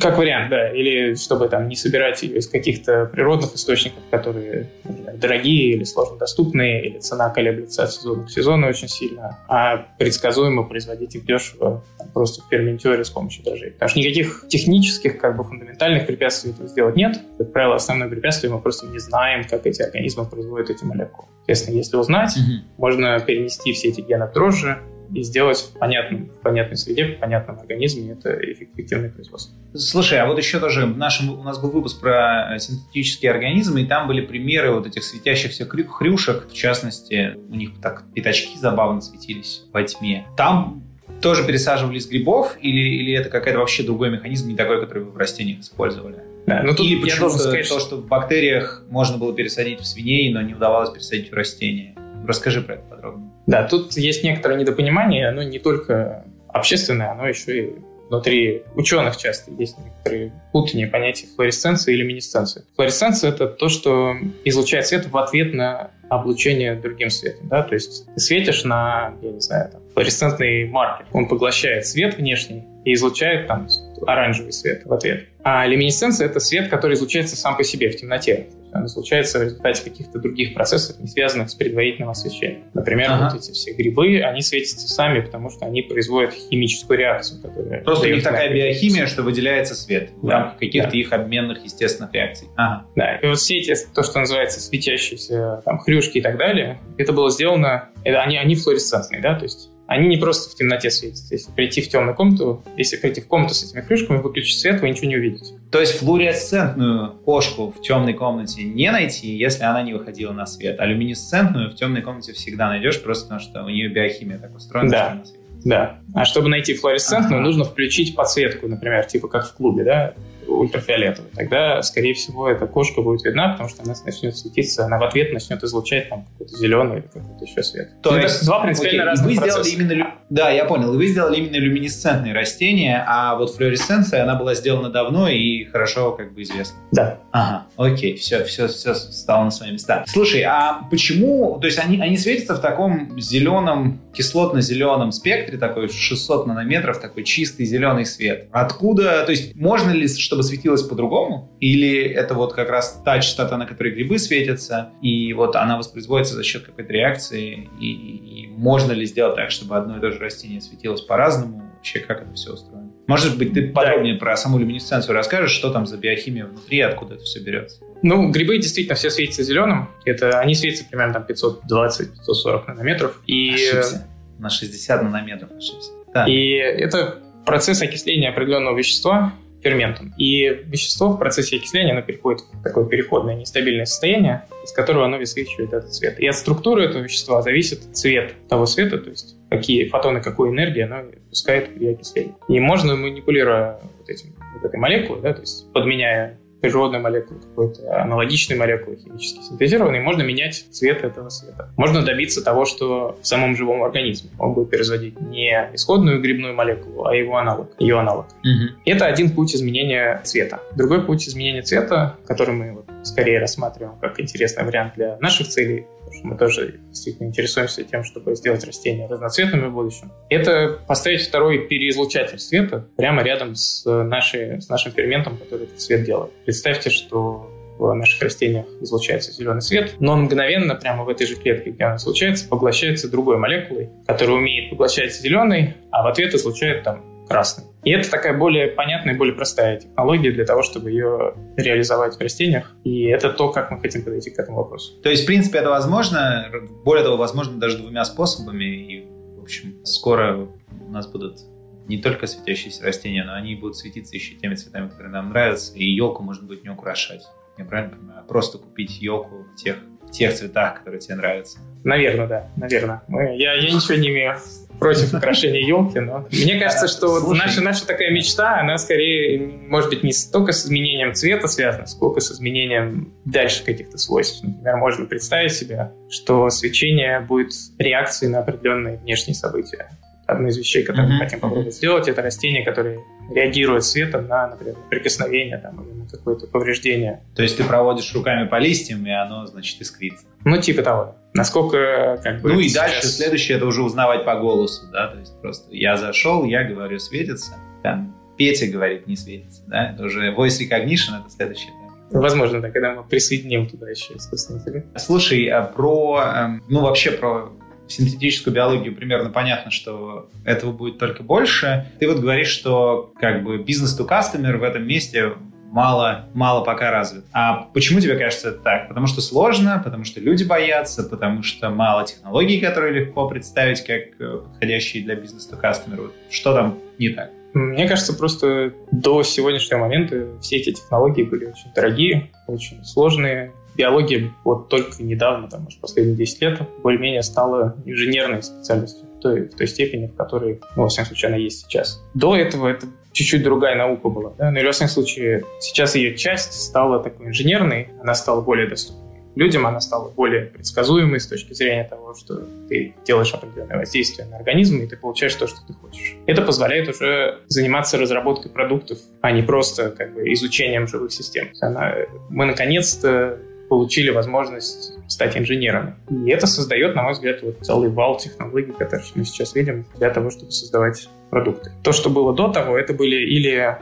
Как вариант, да. Или чтобы там не собирать ее из каких-то природных источников, которые например, дорогие или сложно доступные, или цена колеблется от сезона к сезону очень сильно, а предсказуемо производить их дешево там, просто в ферментере с помощью дрожжей. Потому что никаких технических, как бы фундаментальных препятствий этого сделать нет. Как правило, основное препятствие мы просто не знаем, как эти организмы производят эти молекулы. Соответственно, если узнать, mm-hmm. можно перенести все эти гены в дрожжи, и сделать в, понятном, в понятной среде, в понятном организме это эффективное производство. Слушай, а вот еще тоже в нашем, у нас был выпуск про синтетические организмы, и там были примеры вот этих светящихся хрюшек, в частности, у них так пятачки забавно светились во тьме. Там тоже пересаживали из грибов, или, или это какой-то вообще другой механизм, не такой, который вы в растениях использовали? Да, но тут Или почему то, сказать, то, что в бактериях можно было пересадить в свиней, но не удавалось пересадить в растения? Расскажи про это подробно. Да, тут есть некоторое недопонимание, оно не только общественное, оно еще и внутри ученых часто есть некоторые путания понятия флуоресценции и люминесценции. Флуоресценция — это то, что излучает свет в ответ на облучение другим светом. Да? То есть ты светишь на, я не знаю, там, флуоресцентный маркер. Он поглощает свет внешний и излучает там оранжевый свет в ответ. А люминесценция — это свет, который излучается сам по себе в темноте. Он излучается в результате каких-то других процессов, не связанных с предварительным освещением. Например, ага. вот эти все грибы, они светятся сами, потому что они производят химическую реакцию. Просто у них такая биохимия, что выделяется свет да. в рамках каких-то да. их обменных естественных реакций. Ага. Да, и вот все эти, то, что называется светящиеся там, хрюшки и так далее, это было сделано, это, они, они флуоресцентные, да, то есть они не просто в темноте светятся. Если прийти в темную комнату, если прийти в комнату с этими крышками, выключить свет, вы ничего не увидите. То есть флуоресцентную кошку в темной комнате не найти, если она не выходила на свет. А люминесцентную в темной комнате всегда найдешь, просто потому что у нее биохимия так устроена, да. Да. А чтобы найти флуоресцентную, ага. нужно включить подсветку, например, типа как в клубе, да, ультрафиолетовый. Тогда, скорее всего, эта кошка будет видна, потому что она начнет светиться, она в ответ начнет излучать там какой-то зеленый или какой-то еще свет. То ну, есть два принципиально разных вы сделали именно, Да, я понял. Вы сделали именно люминесцентные растения, а вот флуоресценция, она была сделана давно и хорошо как бы известна. Да. Ага, окей, все, все, все стало на свои места. Слушай, а почему, то есть они, они светятся в таком зеленом, кислотно-зеленом спектре, такой 600 нанометров, такой чистый зеленый свет. Откуда, то есть можно ли, чтобы светилось по-другому? Или это вот как раз та частота, на которой грибы светятся, и вот она воспроизводится за счет какой-то реакции, и, и можно ли сделать так, чтобы одно и то же растение светилось по-разному? Вообще, как это все устроено? Может быть, ты подробнее да. про саму люминесценцию расскажешь, что там за биохимия внутри, откуда это все берется? Ну, грибы действительно все светятся зеленым. Это, они светятся примерно там 520-540 нанометров. И Ошибся на 60 нанометров ошибся. Да. И это процесс окисления определенного вещества ферментом. И вещество в процессе окисления оно переходит в такое переходное нестабильное состояние, из которого оно высвечивает этот цвет. И от структуры этого вещества зависит цвет того света, то есть какие фотоны, какую энергию оно пускает при окислении. И можно, манипулируя вот, этим, вот этой молекулой, да, то есть подменяя природной молекулы, какой-то аналогичной молекулы химически синтезированной, можно менять цвет этого света. Можно добиться того, что в самом живом организме он будет производить не исходную грибную молекулу, а его аналог, ее аналог. Угу. Это один путь изменения цвета. Другой путь изменения цвета, который мы вот скорее рассматриваем как интересный вариант для наших целей, что мы тоже действительно интересуемся тем, чтобы сделать растения разноцветными в будущем. Это поставить второй переизлучатель света прямо рядом с, нашей, с нашим ферментом, который этот свет делает. Представьте, что в наших растениях излучается зеленый свет, но мгновенно прямо в этой же клетке, где он излучается, поглощается другой молекулой, которая умеет поглощать зеленый, а в ответ излучает там красный. И это такая более понятная, более простая технология для того, чтобы ее реализовать в растениях. И это то, как мы хотим подойти к этому вопросу. То есть, в принципе, это возможно. Более того, возможно даже двумя способами. И, в общем, скоро у нас будут не только светящиеся растения, но они будут светиться еще теми цветами, которые нам нравятся. И елку можно будет не украшать. Я правильно понимаю? А просто купить елку в тех, в тех цветах, которые тебе нравятся. Наверное, да, наверное. Мы, я, я ничего не имею против украшения елки, но мне кажется, что вот наша, наша такая мечта, она скорее, может быть, не столько с изменением цвета связана, сколько с изменением дальше каких-то свойств. Например, можно представить себе, что свечение будет реакцией на определенные внешние события. Одна из вещей, которые mm-hmm. мы хотим попробовать сделать, это растение, которое реагирует светом на, например, прикосновение там, или какое-то повреждение. То есть ты проводишь руками по листьям, и оно, значит, искрится. Ну, типа того. Насколько, как бы... Ну и сейчас... дальше, следующее, это уже узнавать по голосу, да, то есть просто я зашел, я говорю, светится, там, Петя говорит, не светится, да, это уже voice recognition, это следующее. Возможно, да, когда мы присоединим туда еще искусственный интеллект. Слушай, а про, эм, ну вообще про синтетическую биологию примерно понятно, что этого будет только больше. Ты вот говоришь, что как бы бизнес-то-кастомер в этом месте мало, мало пока развит. А почему тебе кажется это так? Потому что сложно, потому что люди боятся, потому что мало технологий, которые легко представить как э, подходящие для бизнес-то-кастомера. Что там не так? Мне кажется, просто до сегодняшнего момента все эти технологии были очень дорогие, очень сложные, биология вот только недавно, там, может, последние 10 лет, более-менее стала инженерной специальностью той, в той степени, в которой, ну, во всяком случае, она есть сейчас. До этого это чуть-чуть другая наука была. Да? Но, в любом случае, сейчас ее часть стала такой инженерной, она стала более доступной людям, она стала более предсказуемой с точки зрения того, что ты делаешь определенное воздействие на организм, и ты получаешь то, что ты хочешь. Это позволяет уже заниматься разработкой продуктов, а не просто как бы изучением живых систем. Она, мы наконец-то получили возможность стать инженерами. И это создает, на мой взгляд, вот целый вал технологий, которые мы сейчас видим для того, чтобы создавать продукты. То, что было до того, это были или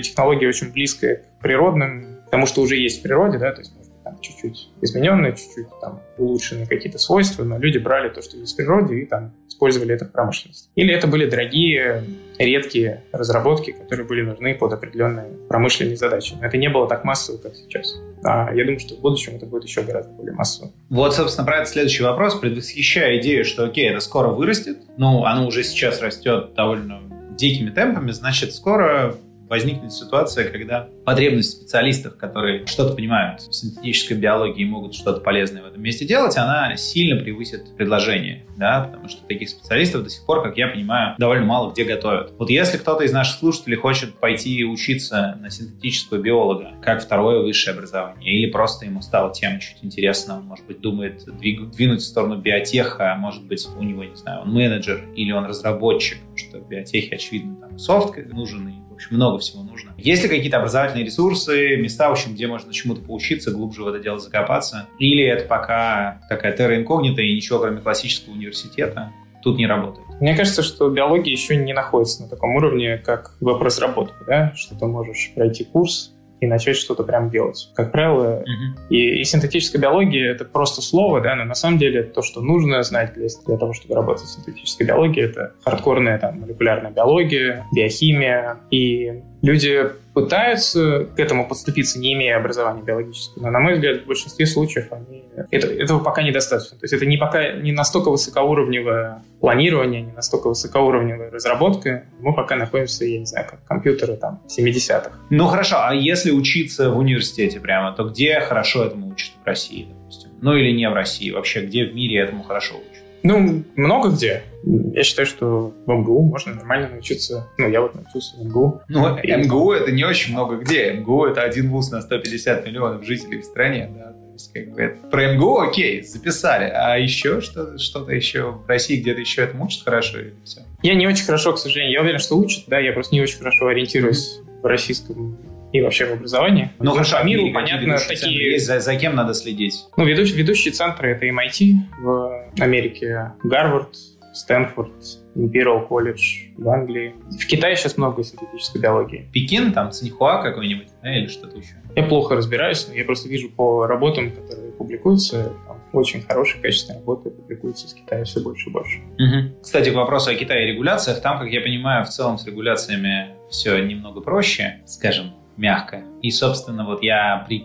технологии очень близкие к природным, к тому, что уже есть в природе, да, то есть там чуть-чуть измененные, чуть-чуть там улучшенные какие-то свойства, но люди брали то, что есть в природе, и там использовали это в промышленности. Или это были дорогие, редкие разработки, которые были нужны под определенные промышленные задачи. Но это не было так массово, как сейчас. А я думаю, что в будущем это будет еще гораздо более массово. Вот, собственно, про это следующий вопрос. Предвосхищая идею, что, окей, это скоро вырастет, ну, оно уже сейчас растет довольно дикими темпами, значит, скоро возникнет ситуация, когда потребность специалистов, которые что-то понимают в синтетической биологии и могут что-то полезное в этом месте делать, она сильно превысит предложение, да, потому что таких специалистов до сих пор, как я понимаю, довольно мало где готовят. Вот если кто-то из наших слушателей хочет пойти учиться на синтетического биолога, как второе высшее образование, или просто ему стала тема чуть интересна, он, может быть, думает двинуть в сторону биотеха, а может быть, у него, не знаю, он менеджер или он разработчик, потому что в биотехе, очевидно, там софт нужен и общем, много всего нужно. Есть ли какие-то образовательные ресурсы, места, в общем, где можно чему-то поучиться, глубже в это дело закопаться? Или это пока такая терра инкогнита и ничего, кроме классического университета, тут не работает? Мне кажется, что биология еще не находится на таком уровне, как веб-разработка, да? что ты можешь пройти курс, и начать что-то прям делать. Как правило, и, и синтетическая биология — это просто слово, да, но на самом деле то, что нужно знать для, для того, чтобы работать в синтетической биологии, это хардкорная там, молекулярная биология, биохимия. И люди пытаются к этому подступиться, не имея образования биологического, но, на мой взгляд, в большинстве случаев они... это, этого пока недостаточно. То есть это не, пока, не настолько высокоуровневое планирование, не настолько высокоуровневая разработка. Мы пока находимся, я не знаю, как компьютеры там 70-х. Ну хорошо, а если учиться в университете прямо, то где хорошо этому учат в России, допустим? Ну или не в России, вообще где в мире этому хорошо учат? Ну, много где. Я считаю, что в МГУ можно нормально научиться. Ну, я вот научился в МГУ. Ну, и... МГУ это не очень много где. МГУ это один вуз на 150 миллионов жителей в стране, да. То есть, как бы, это... про МГУ окей, записали. А еще что-то, что-то еще в России где-то еще этому учат хорошо или все? Я не очень хорошо, к сожалению. Я уверен, что учат, да, я просто не очень хорошо ориентируюсь в российском и вообще в образовании. Ну, хорошо, миру, понятно, такие... Есть, за, за кем надо следить? Ну, ведущие, ведущие центры — это MIT в Америке, Гарвард, Стэнфорд, Imperial College в Англии. В Китае сейчас много синтетической биологии. Пекин, там, Цинхуа какой-нибудь, да, или что-то еще? Я плохо разбираюсь, но я просто вижу по работам, которые публикуются, там очень хорошие, качественные работы публикуются из Китая все больше и больше. Угу. Кстати, к вопросу о Китае и регуляциях, там, как я понимаю, в целом с регуляциями все немного проще, скажем, мягко. И, собственно, вот я при...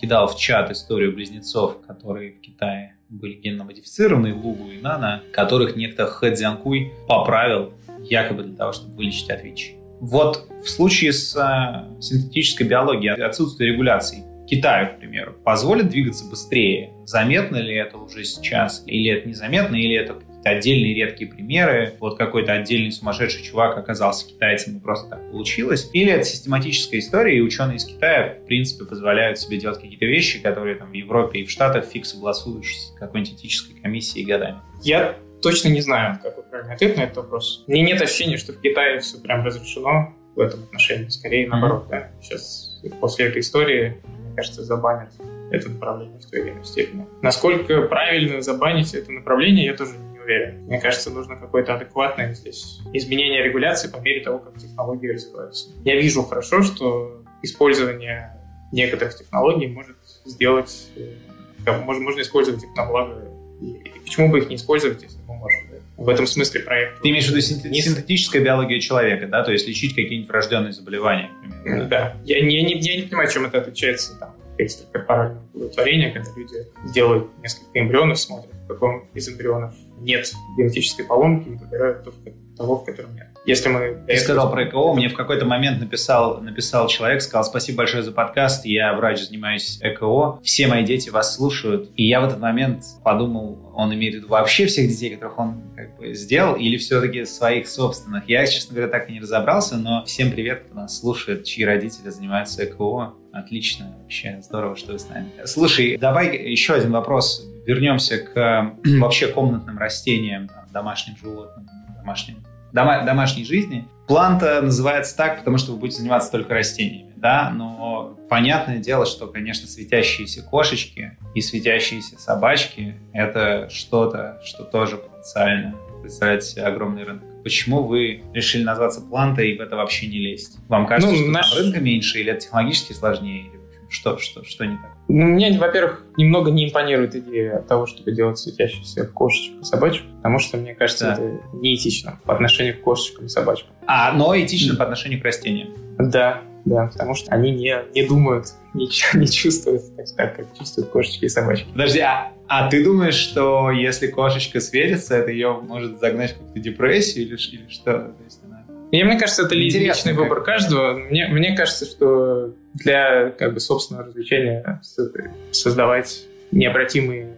кидал в чат историю близнецов, которые в Китае были генно-модифицированы, Лугу и Нана, которых некто Хэ Цзянкуй поправил якобы для того, чтобы вылечить от ВИЧ. Вот в случае с э, синтетической биологией отсутствие регуляций Китаю, к примеру, позволит двигаться быстрее. Заметно ли это уже сейчас? Или это незаметно, или это отдельные редкие примеры? Вот какой-то отдельный сумасшедший чувак оказался китайцем и просто так получилось? Или это систематическая история, и ученые из Китая, в принципе, позволяют себе делать какие-то вещи, которые там в Европе и в Штатах фиг согласуешь с какой-нибудь этической комиссией годами? Я точно не знаю, какой правильный ответ на этот вопрос. Мне нет ощущения, что в Китае все прям разрешено в этом отношении. Скорее, наоборот, mm-hmm. да. Сейчас после этой истории кажется, забанят это направление в той или иной степени. Насколько правильно забанить это направление, я тоже не уверен. Мне кажется, нужно какое-то адекватное здесь изменение регуляции по мере того, как технологии развиваются. Я вижу хорошо, что использование некоторых технологий может сделать, э, можно, можно использовать их на благо. И почему бы их не использовать, если мы можем? в этом смысле проект. Ты имеешь в виду синтетическая биология человека, да? То есть лечить какие-нибудь врожденные заболевания, например, да? да. Я, я, не, я не понимаю, чем это отличается там, экстракорпоральное плодотворение, когда люди делают несколько эмбрионов, смотрят, каком из эмбрионов нет генетической поломки и выбирают того, в котором нет. Если мы... Ты сказал про ЭКО, мне в какой-то момент написал, написал человек, сказал, спасибо большое за подкаст, я врач, занимаюсь ЭКО, все мои дети вас слушают. И я в этот момент подумал, он имеет в виду вообще всех детей, которых он как бы сделал, или все-таки своих собственных. Я, честно говоря, так и не разобрался, но всем привет, кто нас слушает, чьи родители занимаются ЭКО. Отлично, вообще здорово, что вы с нами. Слушай, давай еще один вопрос. Вернемся к [clears throat] вообще комнатным растениям, там, домашним животным, домашним дома, домашней жизни. План-то называется так, потому что вы будете заниматься только растениями, да, но понятное дело, что, конечно, светящиеся кошечки и светящиеся собачки — это что-то, что тоже потенциально представляет себе огромный рынок. Почему вы решили назваться плантой и в это вообще не лезть? Вам кажется, ну, что наш... рынка меньше, или это технологически сложнее, или что, что, что не так? Ну, мне, во-первых, немного не импонирует идея того, чтобы делать светящихся кошечек и собачек, потому что, мне кажется, да. это неэтично по отношению к кошечкам и собачкам. А, но этично по отношению к растениям. Да, да, потому что они не, не думают, ничего [laughs] не чувствуют так, так, как чувствуют кошечки и собачки. Подожди, а, а ты думаешь, что если кошечка светится, это ее может загнать в какую-то депрессию или, или что? То есть она и мне кажется, это Интересно, личный как... выбор каждого. Мне, мне кажется, что для как бы, собственного развлечения создавать необратимые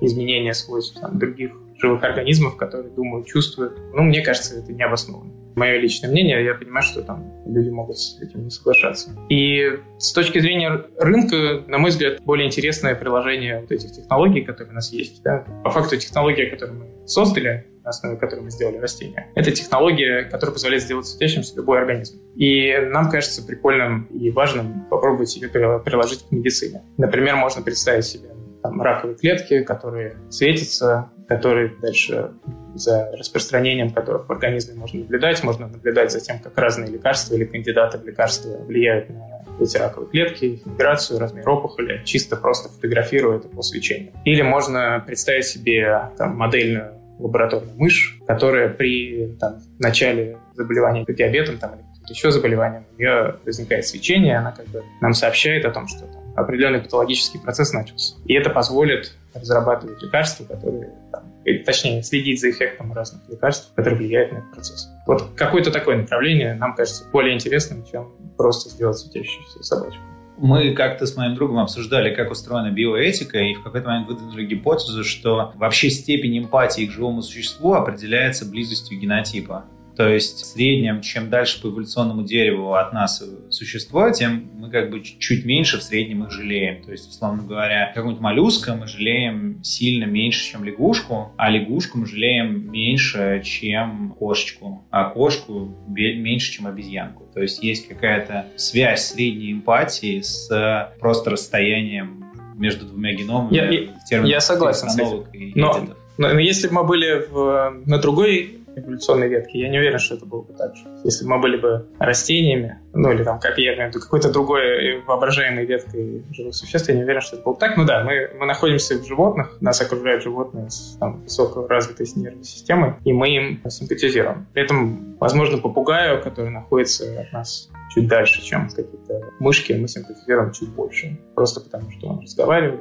изменения свойств там, других живых организмов, которые думают, чувствуют, ну, мне кажется, это необоснованно. Мое личное мнение, я понимаю, что там люди могут с этим не соглашаться. И с точки зрения рынка, на мой взгляд, более интересное приложение вот этих технологий, которые у нас есть. Да? По факту технология, которую мы создали, на основе которой мы сделали растения. Это технология, которая позволяет сделать светящимся любой организм. И нам кажется прикольным и важным попробовать ее приложить к медицине. Например, можно представить себе там, раковые клетки, которые светятся, которые дальше за распространением которых в организме можно наблюдать. Можно наблюдать за тем, как разные лекарства или кандидаты в лекарства влияют на эти раковые клетки, их миграцию, размер опухоли, чисто просто фотографируя это по свечению. Или можно представить себе там, модельную лабораторную мышь, которая при там, начале заболевания диабетом там, или еще заболеванием, у нее возникает свечение, она как бы нам сообщает о том, что там, определенный патологический процесс начался. И это позволит разрабатывать лекарства, которые, там, или, точнее, следить за эффектом разных лекарств, которые влияют на этот процесс. Вот какое-то такое направление нам кажется более интересным, чем просто сделать светящуюся собачку мы как-то с моим другом обсуждали, как устроена биоэтика, и в какой-то момент выдвинули гипотезу, что вообще степень эмпатии к живому существу определяется близостью генотипа. То есть в среднем, чем дальше по эволюционному дереву от нас существо, тем мы как бы чуть меньше в среднем их жалеем. То есть, условно говоря, какого-нибудь моллюска мы жалеем сильно меньше, чем лягушку, а лягушку мы жалеем меньше, чем кошечку, а кошку меньше, чем обезьянку. То есть есть какая-то связь средней эмпатии с просто расстоянием между двумя геномами я, я согласен с этим. Но Но, но если бы мы были в, на другой эволюционной ветки, я не уверен, что это было бы так же. Если бы мы были бы растениями, ну или там, как виду, какой-то другой воображаемой веткой живых существ, я не уверен, что это было бы так. Ну да, мы, мы находимся в животных, нас окружают животные с там, высоко развитой нервной системой, и мы им симпатизируем. При этом, возможно, попугаю, который находится от нас чуть дальше, чем какие-то мышки, мы симпатизируем чуть больше. Просто потому, что он разговаривает,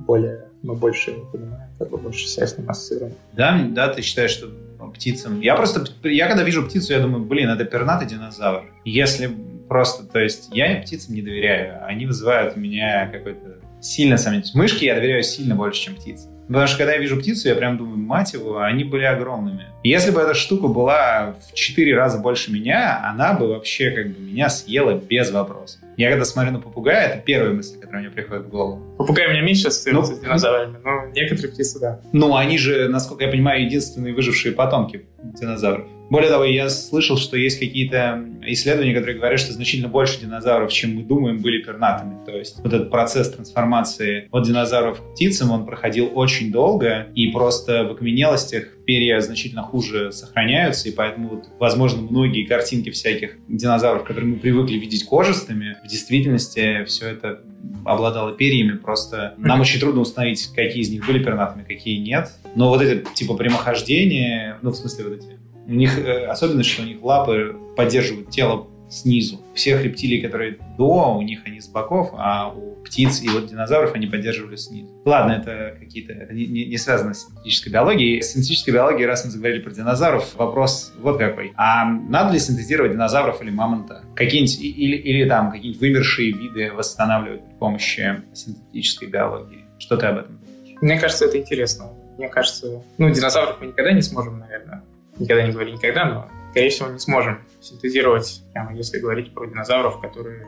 более, мы больше его понимаем, как бы больше себя с ним ассоциируем. Да, да, ты считаешь, что птицам. Я просто, я когда вижу птицу, я думаю, блин, это пернатый динозавр. Если просто, то есть я птицам не доверяю, они вызывают у меня какой-то сильно сомнительность. Мышки я доверяю сильно больше, чем птицы. Потому что когда я вижу птицу, я прям думаю, мать его, они были огромными. И если бы эта штука была в 4 раза больше меня, она бы вообще как бы меня съела без вопросов. Я когда смотрю на попугая, это первая мысль, которая мне приходит в голову. Попугай у меня меньше ассоциируется ну, с динозаврами, но некоторые птицы, да. Ну, они же, насколько я понимаю, единственные выжившие потомки динозавров. Более того, я слышал, что есть какие-то исследования, которые говорят, что значительно больше динозавров, чем мы думаем, были пернатыми. То есть вот этот процесс трансформации от динозавров к птицам, он проходил очень долго, и просто в окаменелостях перья значительно хуже сохраняются, и поэтому, вот, возможно, многие картинки всяких динозавров, которые мы привыкли видеть кожистыми, в действительности все это обладало перьями, просто нам очень трудно установить, какие из них были пернатыми, какие нет. Но вот эти типа прямохождения, ну, в смысле, вот эти у них э, особенность, что у них лапы поддерживают тело снизу. У всех рептилий, которые до, у них они с боков, а у птиц и вот динозавров они поддерживали снизу. Ладно, это какие-то, это не, не, не связано с синтетической биологией. С синтетической биологией, раз мы заговорили про динозавров, вопрос вот какой. А надо ли синтезировать динозавров или мамонта? Какие-нибудь, или, или там какие-нибудь вымершие виды восстанавливать при помощи синтетической биологии? Что ты об этом? Мне кажется, это интересно. Мне кажется, ну, динозавров мы никогда не сможем, наверное, никогда не говори никогда, но, скорее всего, не сможем синтезировать, прямо если говорить про динозавров, которые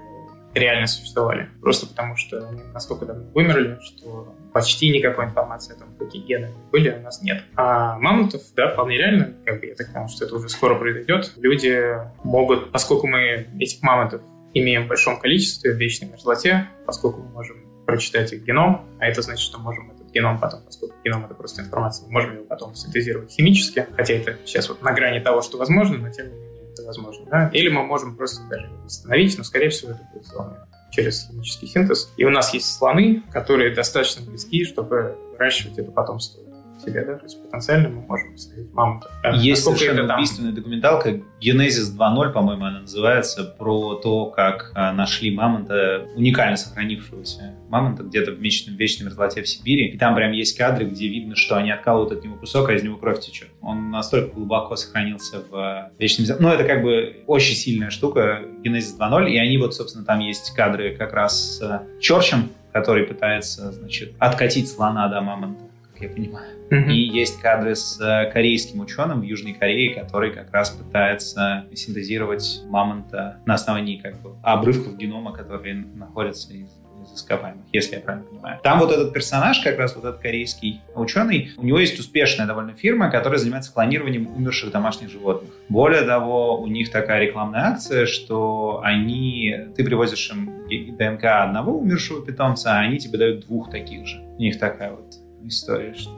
реально существовали. Просто потому, что они настолько давно вымерли, что почти никакой информации о том, какие гены были, у нас нет. А мамонтов, да, вполне реально, как бы я так понимаю, что это уже скоро произойдет. Люди могут, поскольку мы этих мамонтов имеем в большом количестве в вечной мерзлоте, поскольку мы можем прочитать их геном, а это значит, что можем геном потом, поскольку геном это просто информация, мы можем его потом синтезировать химически, хотя это сейчас вот на грани того, что возможно, но тем не менее это возможно. Да? Или мы можем просто даже восстановить, но скорее всего это будет сделано через химический синтез. И у нас есть слоны, которые достаточно близки, чтобы выращивать это потомство себе, да, то есть потенциально мы можем установить мамонта. Есть совершенно там... убийственная документалка «Генезис 2.0», по-моему, она называется, про то, как а, нашли мамонта, уникально сохранившегося мамонта где-то в вечной, вечной мерзлоте в Сибири. И там прям есть кадры, где видно, что они откалывают от него кусок, а из него кровь течет. Он настолько глубоко сохранился в а, вечном мерзлоте. Ну, это как бы очень сильная штука, «Генезис 2.0», и они вот, собственно, там есть кадры как раз с Чорчем, который пытается, значит, откатить слона до мамонта я понимаю. Mm-hmm. И есть кадры с э, корейским ученым в Южной Корее, который как раз пытается синтезировать мамонта на основании как бы обрывков генома, которые находятся из из ископаемых, если я правильно понимаю. Там вот этот персонаж, как раз вот этот корейский ученый, у него есть успешная довольно фирма, которая занимается клонированием умерших домашних животных. Более того, у них такая рекламная акция, что они, ты привозишь им ДНК одного умершего питомца, а они тебе дают двух таких же. У них такая вот история, что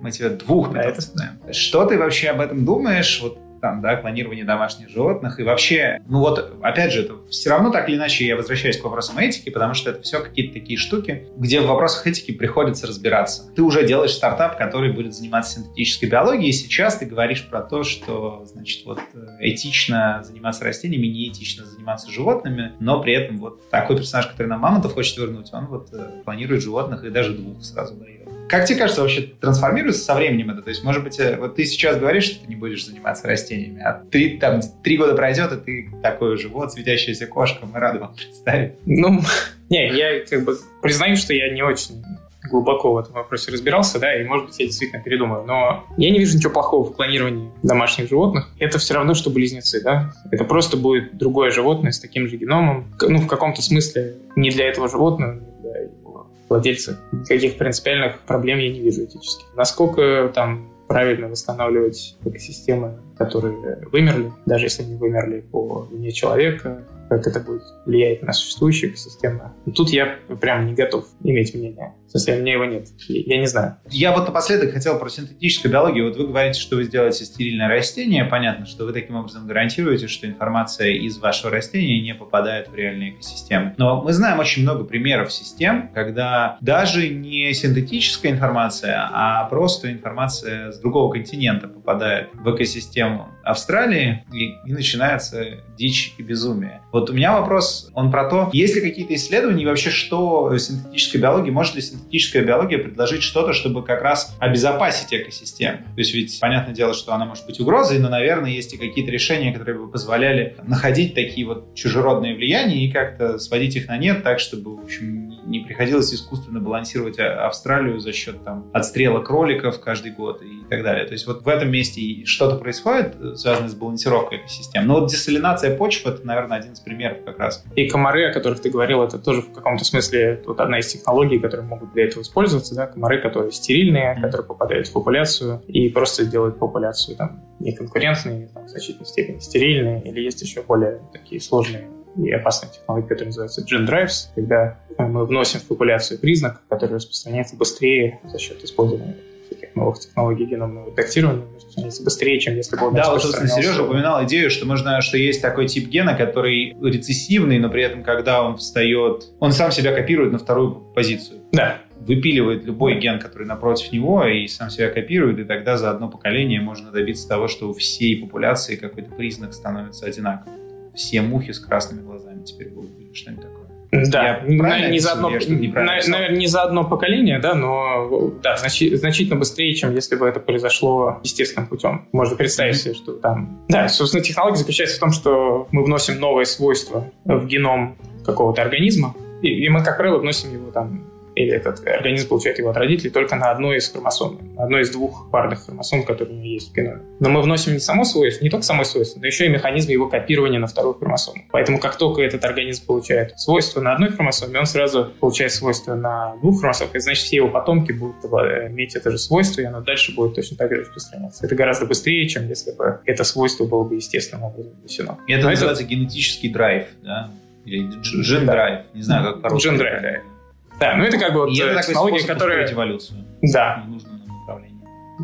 мы тебе двух да, это знаем. Что ты вообще об этом думаешь? Вот там, да, клонирование домашних животных и вообще, ну вот, опять же, это все равно так или иначе я возвращаюсь к вопросам этики, потому что это все какие-то такие штуки, где в вопросах этики приходится разбираться. Ты уже делаешь стартап, который будет заниматься синтетической биологией, и сейчас ты говоришь про то, что, значит, вот этично заниматься растениями, неэтично заниматься животными, но при этом вот такой персонаж, который на мамонтов хочет вернуть, он вот э, планирует животных и даже двух сразу дает. Как тебе кажется, вообще трансформируется со временем это? То есть, может быть, э, вот ты сейчас говоришь, что ты не будешь заниматься растениями, а три, там, три года пройдет, и ты такой уже, вот, светящаяся кошка, мы рады вам представить. Ну, [laughs] не, я как бы признаю, что я не очень глубоко в этом вопросе разбирался, да, и, может быть, я действительно передумаю. Но я не вижу ничего плохого в клонировании домашних животных. Это все равно, что близнецы, да. Это просто будет другое животное с таким же геномом. Ну, в каком-то смысле не для этого животного, владельца. Никаких принципиальных проблем я не вижу этически. Насколько там правильно восстанавливать экосистемы, которые вымерли, даже если они вымерли по вине человека, как это будет влиять на существующую экосистему. Тут я прям не готов иметь мнение. В у меня его нет. Я не знаю. Я вот напоследок хотел про синтетическую биологию. Вот вы говорите, что вы сделаете стерильное растение. Понятно, что вы таким образом гарантируете, что информация из вашего растения не попадает в реальные экосистемы. Но мы знаем очень много примеров систем, когда даже не синтетическая информация, а просто информация с другого континента попадает в экосистему Австралии, и, и начинается дичь и безумие. Вот у меня вопрос, он про то, есть ли какие-то исследования вообще, что синтетическая биология, может ли синтетическая биология предложить что-то, чтобы как раз обезопасить экосистему? То есть ведь понятное дело, что она может быть угрозой, но, наверное, есть и какие-то решения, которые бы позволяли находить такие вот чужеродные влияния и как-то сводить их на нет так, чтобы, в общем, не приходилось искусственно балансировать Австралию за счет там отстрела кроликов каждый год и так далее. То есть вот в этом месте что-то происходит, связанное с балансировкой экосистем. Но вот десалинация почв — это, наверное, один из примеров как раз. И комары, о которых ты говорил, это тоже в каком-то смысле вот одна из технологий, которые могут для этого использоваться. Да? Комары, которые стерильные, mm-hmm. которые попадают в популяцию и просто делают популяцию там, неконкурентной, там, в значительной степени стерильной, или есть еще более такие сложные и опасная технология, которая называется Gen Drives, когда мы вносим в популяцию признак, который распространяется быстрее за счет использования всяких новых технологий геномного редактирования, распространяется быстрее, чем если бы он Да, вот, собственно, Сережа упоминал идею, что можно, что есть такой тип гена, который рецессивный, но при этом, когда он встает, он сам себя копирует на вторую позицию. Да, выпиливает любой ген, который напротив него, и сам себя копирует, и тогда за одно поколение можно добиться того, что у всей популяции какой-то признак становится одинаковым все мухи с красными глазами теперь будут или что-нибудь такое. Да, наверное, не за одно, наверное, не за одно поколение, да, но да, значи, значительно быстрее, чем если бы это произошло естественным путем. Можно представить себе, что там... Да, собственно, технология заключается в том, что мы вносим новые свойства в геном какого-то организма, и, и мы, как правило, вносим его там или этот организм получает его от родителей только на одной из хромосом, на одной из двух парных хромосом, которые у него есть в геноме. Но мы вносим не само свойство, не только само свойство, но еще и механизм его копирования на вторую хромосому. Поэтому как только этот организм получает свойство на одной хромосоме, он сразу получает свойство на двух хромосомах, и значит все его потомки будут иметь это же свойство, и оно дальше будет точно так же распространяться. Это гораздо быстрее, чем если бы это свойство было бы естественным образом внесено. Это но называется это... генетический драйв, да? Или gene drive, не знаю, как по-русски. Gene drive, да. Да, ну это как бы вот и это технология, которая... эволюцию. Да.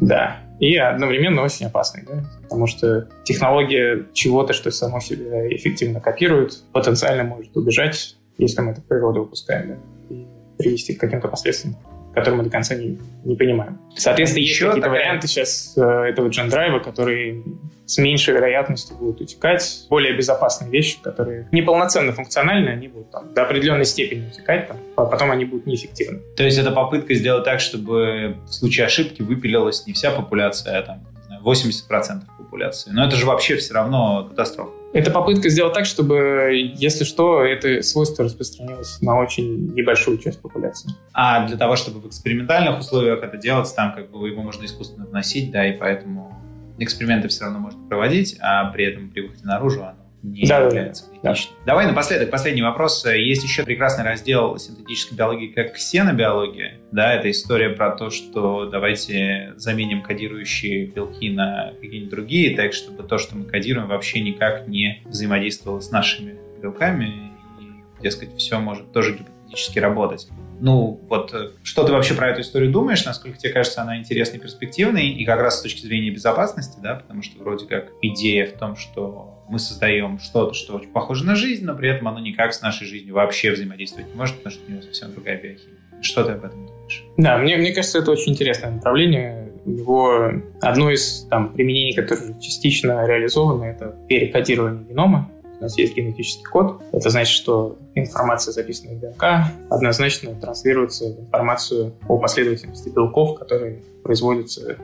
Да. И одновременно очень опасный, да? Потому что технология чего-то, что само себя эффективно копирует, потенциально может убежать, если мы это в природу выпускаем, да? И привести к каким-то последствиям который мы до конца не, не понимаем. Соответственно, есть какие-то такая... варианты сейчас э, этого gene drive -а, которые с меньшей вероятностью будут утекать. Более безопасные вещи, которые неполноценно функциональны, они будут там, до определенной степени утекать, там, а потом они будут неэффективны. То есть это попытка сделать так, чтобы в случае ошибки выпилилась не вся популяция, а там, 80% популяции. Но это же вообще все равно катастрофа. Это попытка сделать так, чтобы, если что, это свойство распространилось на очень небольшую часть популяции. А для того, чтобы в экспериментальных условиях это делать, там как бы его можно искусственно вносить, да, и поэтому эксперименты все равно можно проводить, а при этом при выходе наружу оно не да, является критичным. Да. Давай напоследок, последний вопрос. Есть еще прекрасный раздел синтетической биологии, как ксенобиология. Да, это история про то, что давайте заменим кодирующие белки на какие-нибудь другие, так чтобы то, что мы кодируем, вообще никак не взаимодействовало с нашими белками. И, дескать, все может тоже гипотетически работать. Ну, вот э, что ты вообще про эту историю думаешь? Насколько тебе кажется она интересной, перспективной? И как раз с точки зрения безопасности, да, потому что вроде как идея в том, что мы создаем что-то, что очень похоже на жизнь, но при этом оно никак с нашей жизнью вообще взаимодействовать не может, потому что у него совсем другая биохимия. Что ты об этом думаешь? Да, мне, мне кажется, это очень интересное направление. У него одно из там, применений, которое частично реализовано, это перекодирование генома. У нас есть генетический код. Это значит, что информация, записанная в ДНК, однозначно транслируется в информацию о последовательности белков, которые производятся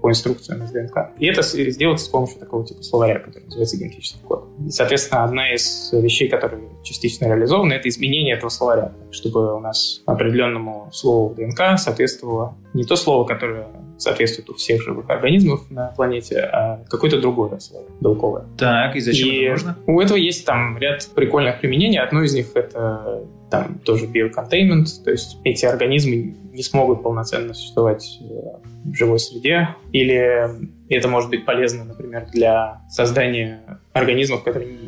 по инструкциям из ДНК. И это сделать с помощью такого типа словаря, который называется генетический код. И, соответственно, одна из вещей, которые частично реализованы, это изменение этого словаря, чтобы у нас определенному слову в ДНК соответствовало не то слово, которое соответствует у всех живых организмов на планете, а какое-то другое слово, белковое. Так, и зачем и это нужно? У этого есть там ряд прикольных применений. Одно из них — это там тоже биоконтеймент, то есть эти организмы не смогут полноценно существовать э, в живой среде, или это может быть полезно, например, для создания организмов, которые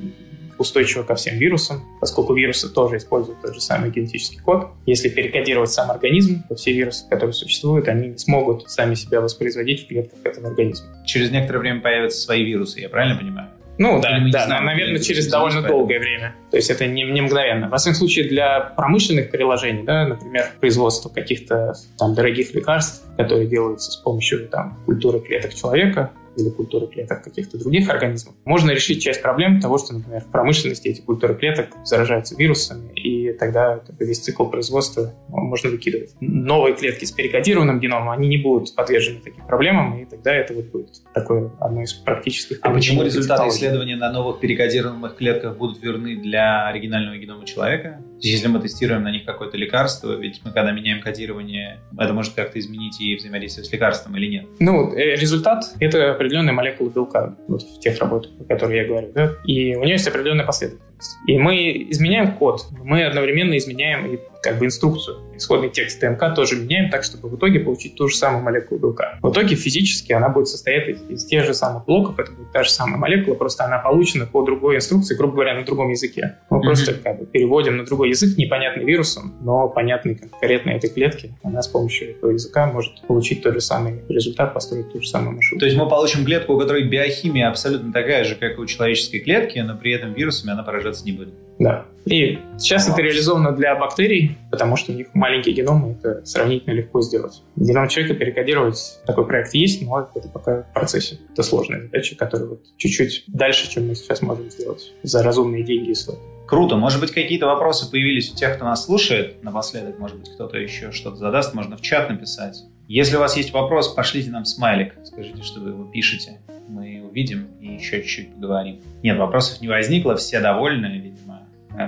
устойчива ко всем вирусам, поскольку вирусы тоже используют тот же самый генетический код. Если перекодировать сам организм, то все вирусы, которые существуют, они не смогут сами себя воспроизводить в клетках этого организма. Через некоторое время появятся свои вирусы, я правильно понимаю? Ну да, да, знаем, наверное, через довольно поэтому. долгое время. То есть это не, не мгновенно. Во всяком случае, для промышленных приложений, да, например, производство каких-то там дорогих лекарств, которые делаются с помощью там культуры клеток человека, или культуры клеток каких-то других организмов, можно решить часть проблем того, что, например, в промышленности эти культуры клеток заражаются вирусами, и тогда весь цикл производства можно выкидывать. Новые клетки с перекодированным геномом, они не будут подвержены таким проблемам, и тогда это вот будет такое одно из практических... А почему результаты исследования на новых перекодированных клетках будут верны для оригинального генома человека? Если мы тестируем на них какое-то лекарство, ведь мы когда меняем кодирование, это может как-то изменить и взаимодействие с лекарством или нет? Ну, э, результат — это определенная молекула белка вот в тех работах, о которых я говорю. Да? И у нее есть определенная последовательность. И мы изменяем код, мы одновременно изменяем и как бы инструкцию. Исходный текст ТМК тоже меняем так, чтобы в итоге получить ту же самую молекулу белка. В итоге физически она будет состоять из, из тех же самых блоков, это будет та же самая молекула, просто она получена по другой инструкции, грубо говоря, на другом языке. Мы mm-hmm. просто как бы переводим на другой язык, непонятный вирусом, но понятный конкретно этой клетке. Она с помощью этого языка может получить тот же самый результат, построить ту же самую маршрут. То есть мы получим клетку, у которой биохимия абсолютно такая же, как и у человеческой клетки, но при этом вирусами она поражаться не будет. Да. И сейчас это реализовано для бактерий, потому что у них маленькие геномы, это сравнительно легко сделать. Геном человека перекодировать, такой проект есть, но это пока в процессе. Это сложная задача, которая вот чуть-чуть дальше, чем мы сейчас можем сделать за разумные деньги и сроки. Круто. Может быть, какие-то вопросы появились у тех, кто нас слушает напоследок. Может быть, кто-то еще что-то задаст, можно в чат написать. Если у вас есть вопрос, пошлите нам смайлик. Скажите, что вы его пишете. Мы увидим и еще чуть-чуть поговорим. Нет, вопросов не возникло, все довольны, видимо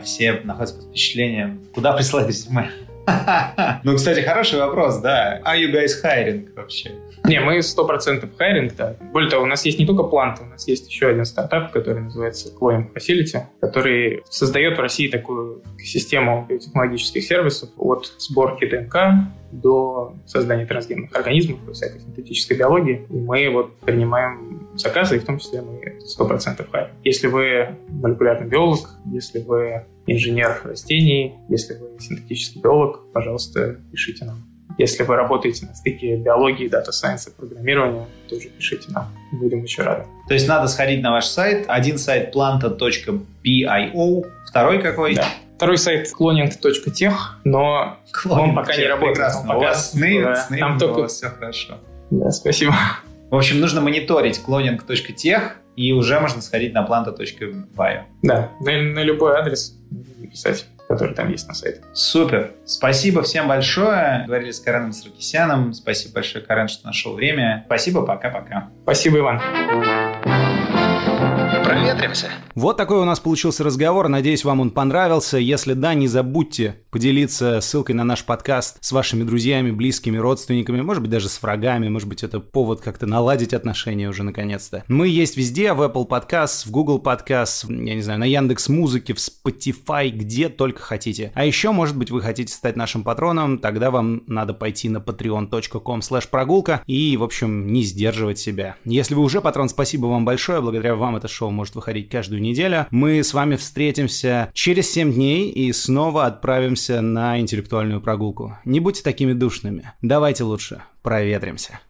все находятся под впечатлением, куда присылать резюме. [laughs] Ну, кстати, хороший вопрос, да. Are you guys hiring вообще? Не, мы 100% хайринг, да. Более того, у нас есть не только Plant, у нас есть еще один стартап, который называется Cloying Facility, который создает в России такую систему биотехнологических сервисов от сборки ДНК до создания трансгенных организмов и всякой синтетической биологии. И мы вот принимаем заказы, и в том числе мы 100% хайр. Если вы молекулярный биолог, если вы инженер растений, если вы синтетический биолог, пожалуйста, пишите нам. Если вы работаете на стыке биологии, дата сайенса, программирования, тоже пишите нам. Будем еще рады. То есть надо сходить на ваш сайт. Один сайт planta.bio, второй какой? Да. Второй сайт cloning.tech, но Cloning он пока не работает. Прекрасно. пока, у вас с да, там только... у вас все хорошо. Да, спасибо. В общем, нужно мониторить cloning.tech, и уже можно сходить на planta.bio. Да, на, на любой адрес писать который там есть на сайте. Супер. Спасибо всем большое. Говорили с Кареном Саркисяном. Спасибо большое, Карен, что нашел время. Спасибо, пока-пока. Спасибо, Иван проветримся. Вот такой у нас получился разговор. Надеюсь, вам он понравился. Если да, не забудьте поделиться ссылкой на наш подкаст с вашими друзьями, близкими, родственниками, может быть, даже с врагами, может быть, это повод как-то наладить отношения уже наконец-то. Мы есть везде, в Apple Podcast, в Google Podcast, я не знаю, на Яндекс Музыке, в Spotify, где только хотите. А еще, может быть, вы хотите стать нашим патроном, тогда вам надо пойти на patreon.com прогулка и, в общем, не сдерживать себя. Если вы уже патрон, спасибо вам большое, благодаря вам это шоу может выходить каждую неделю. Мы с вами встретимся через 7 дней и снова отправимся на интеллектуальную прогулку. Не будьте такими душными. Давайте лучше проветримся.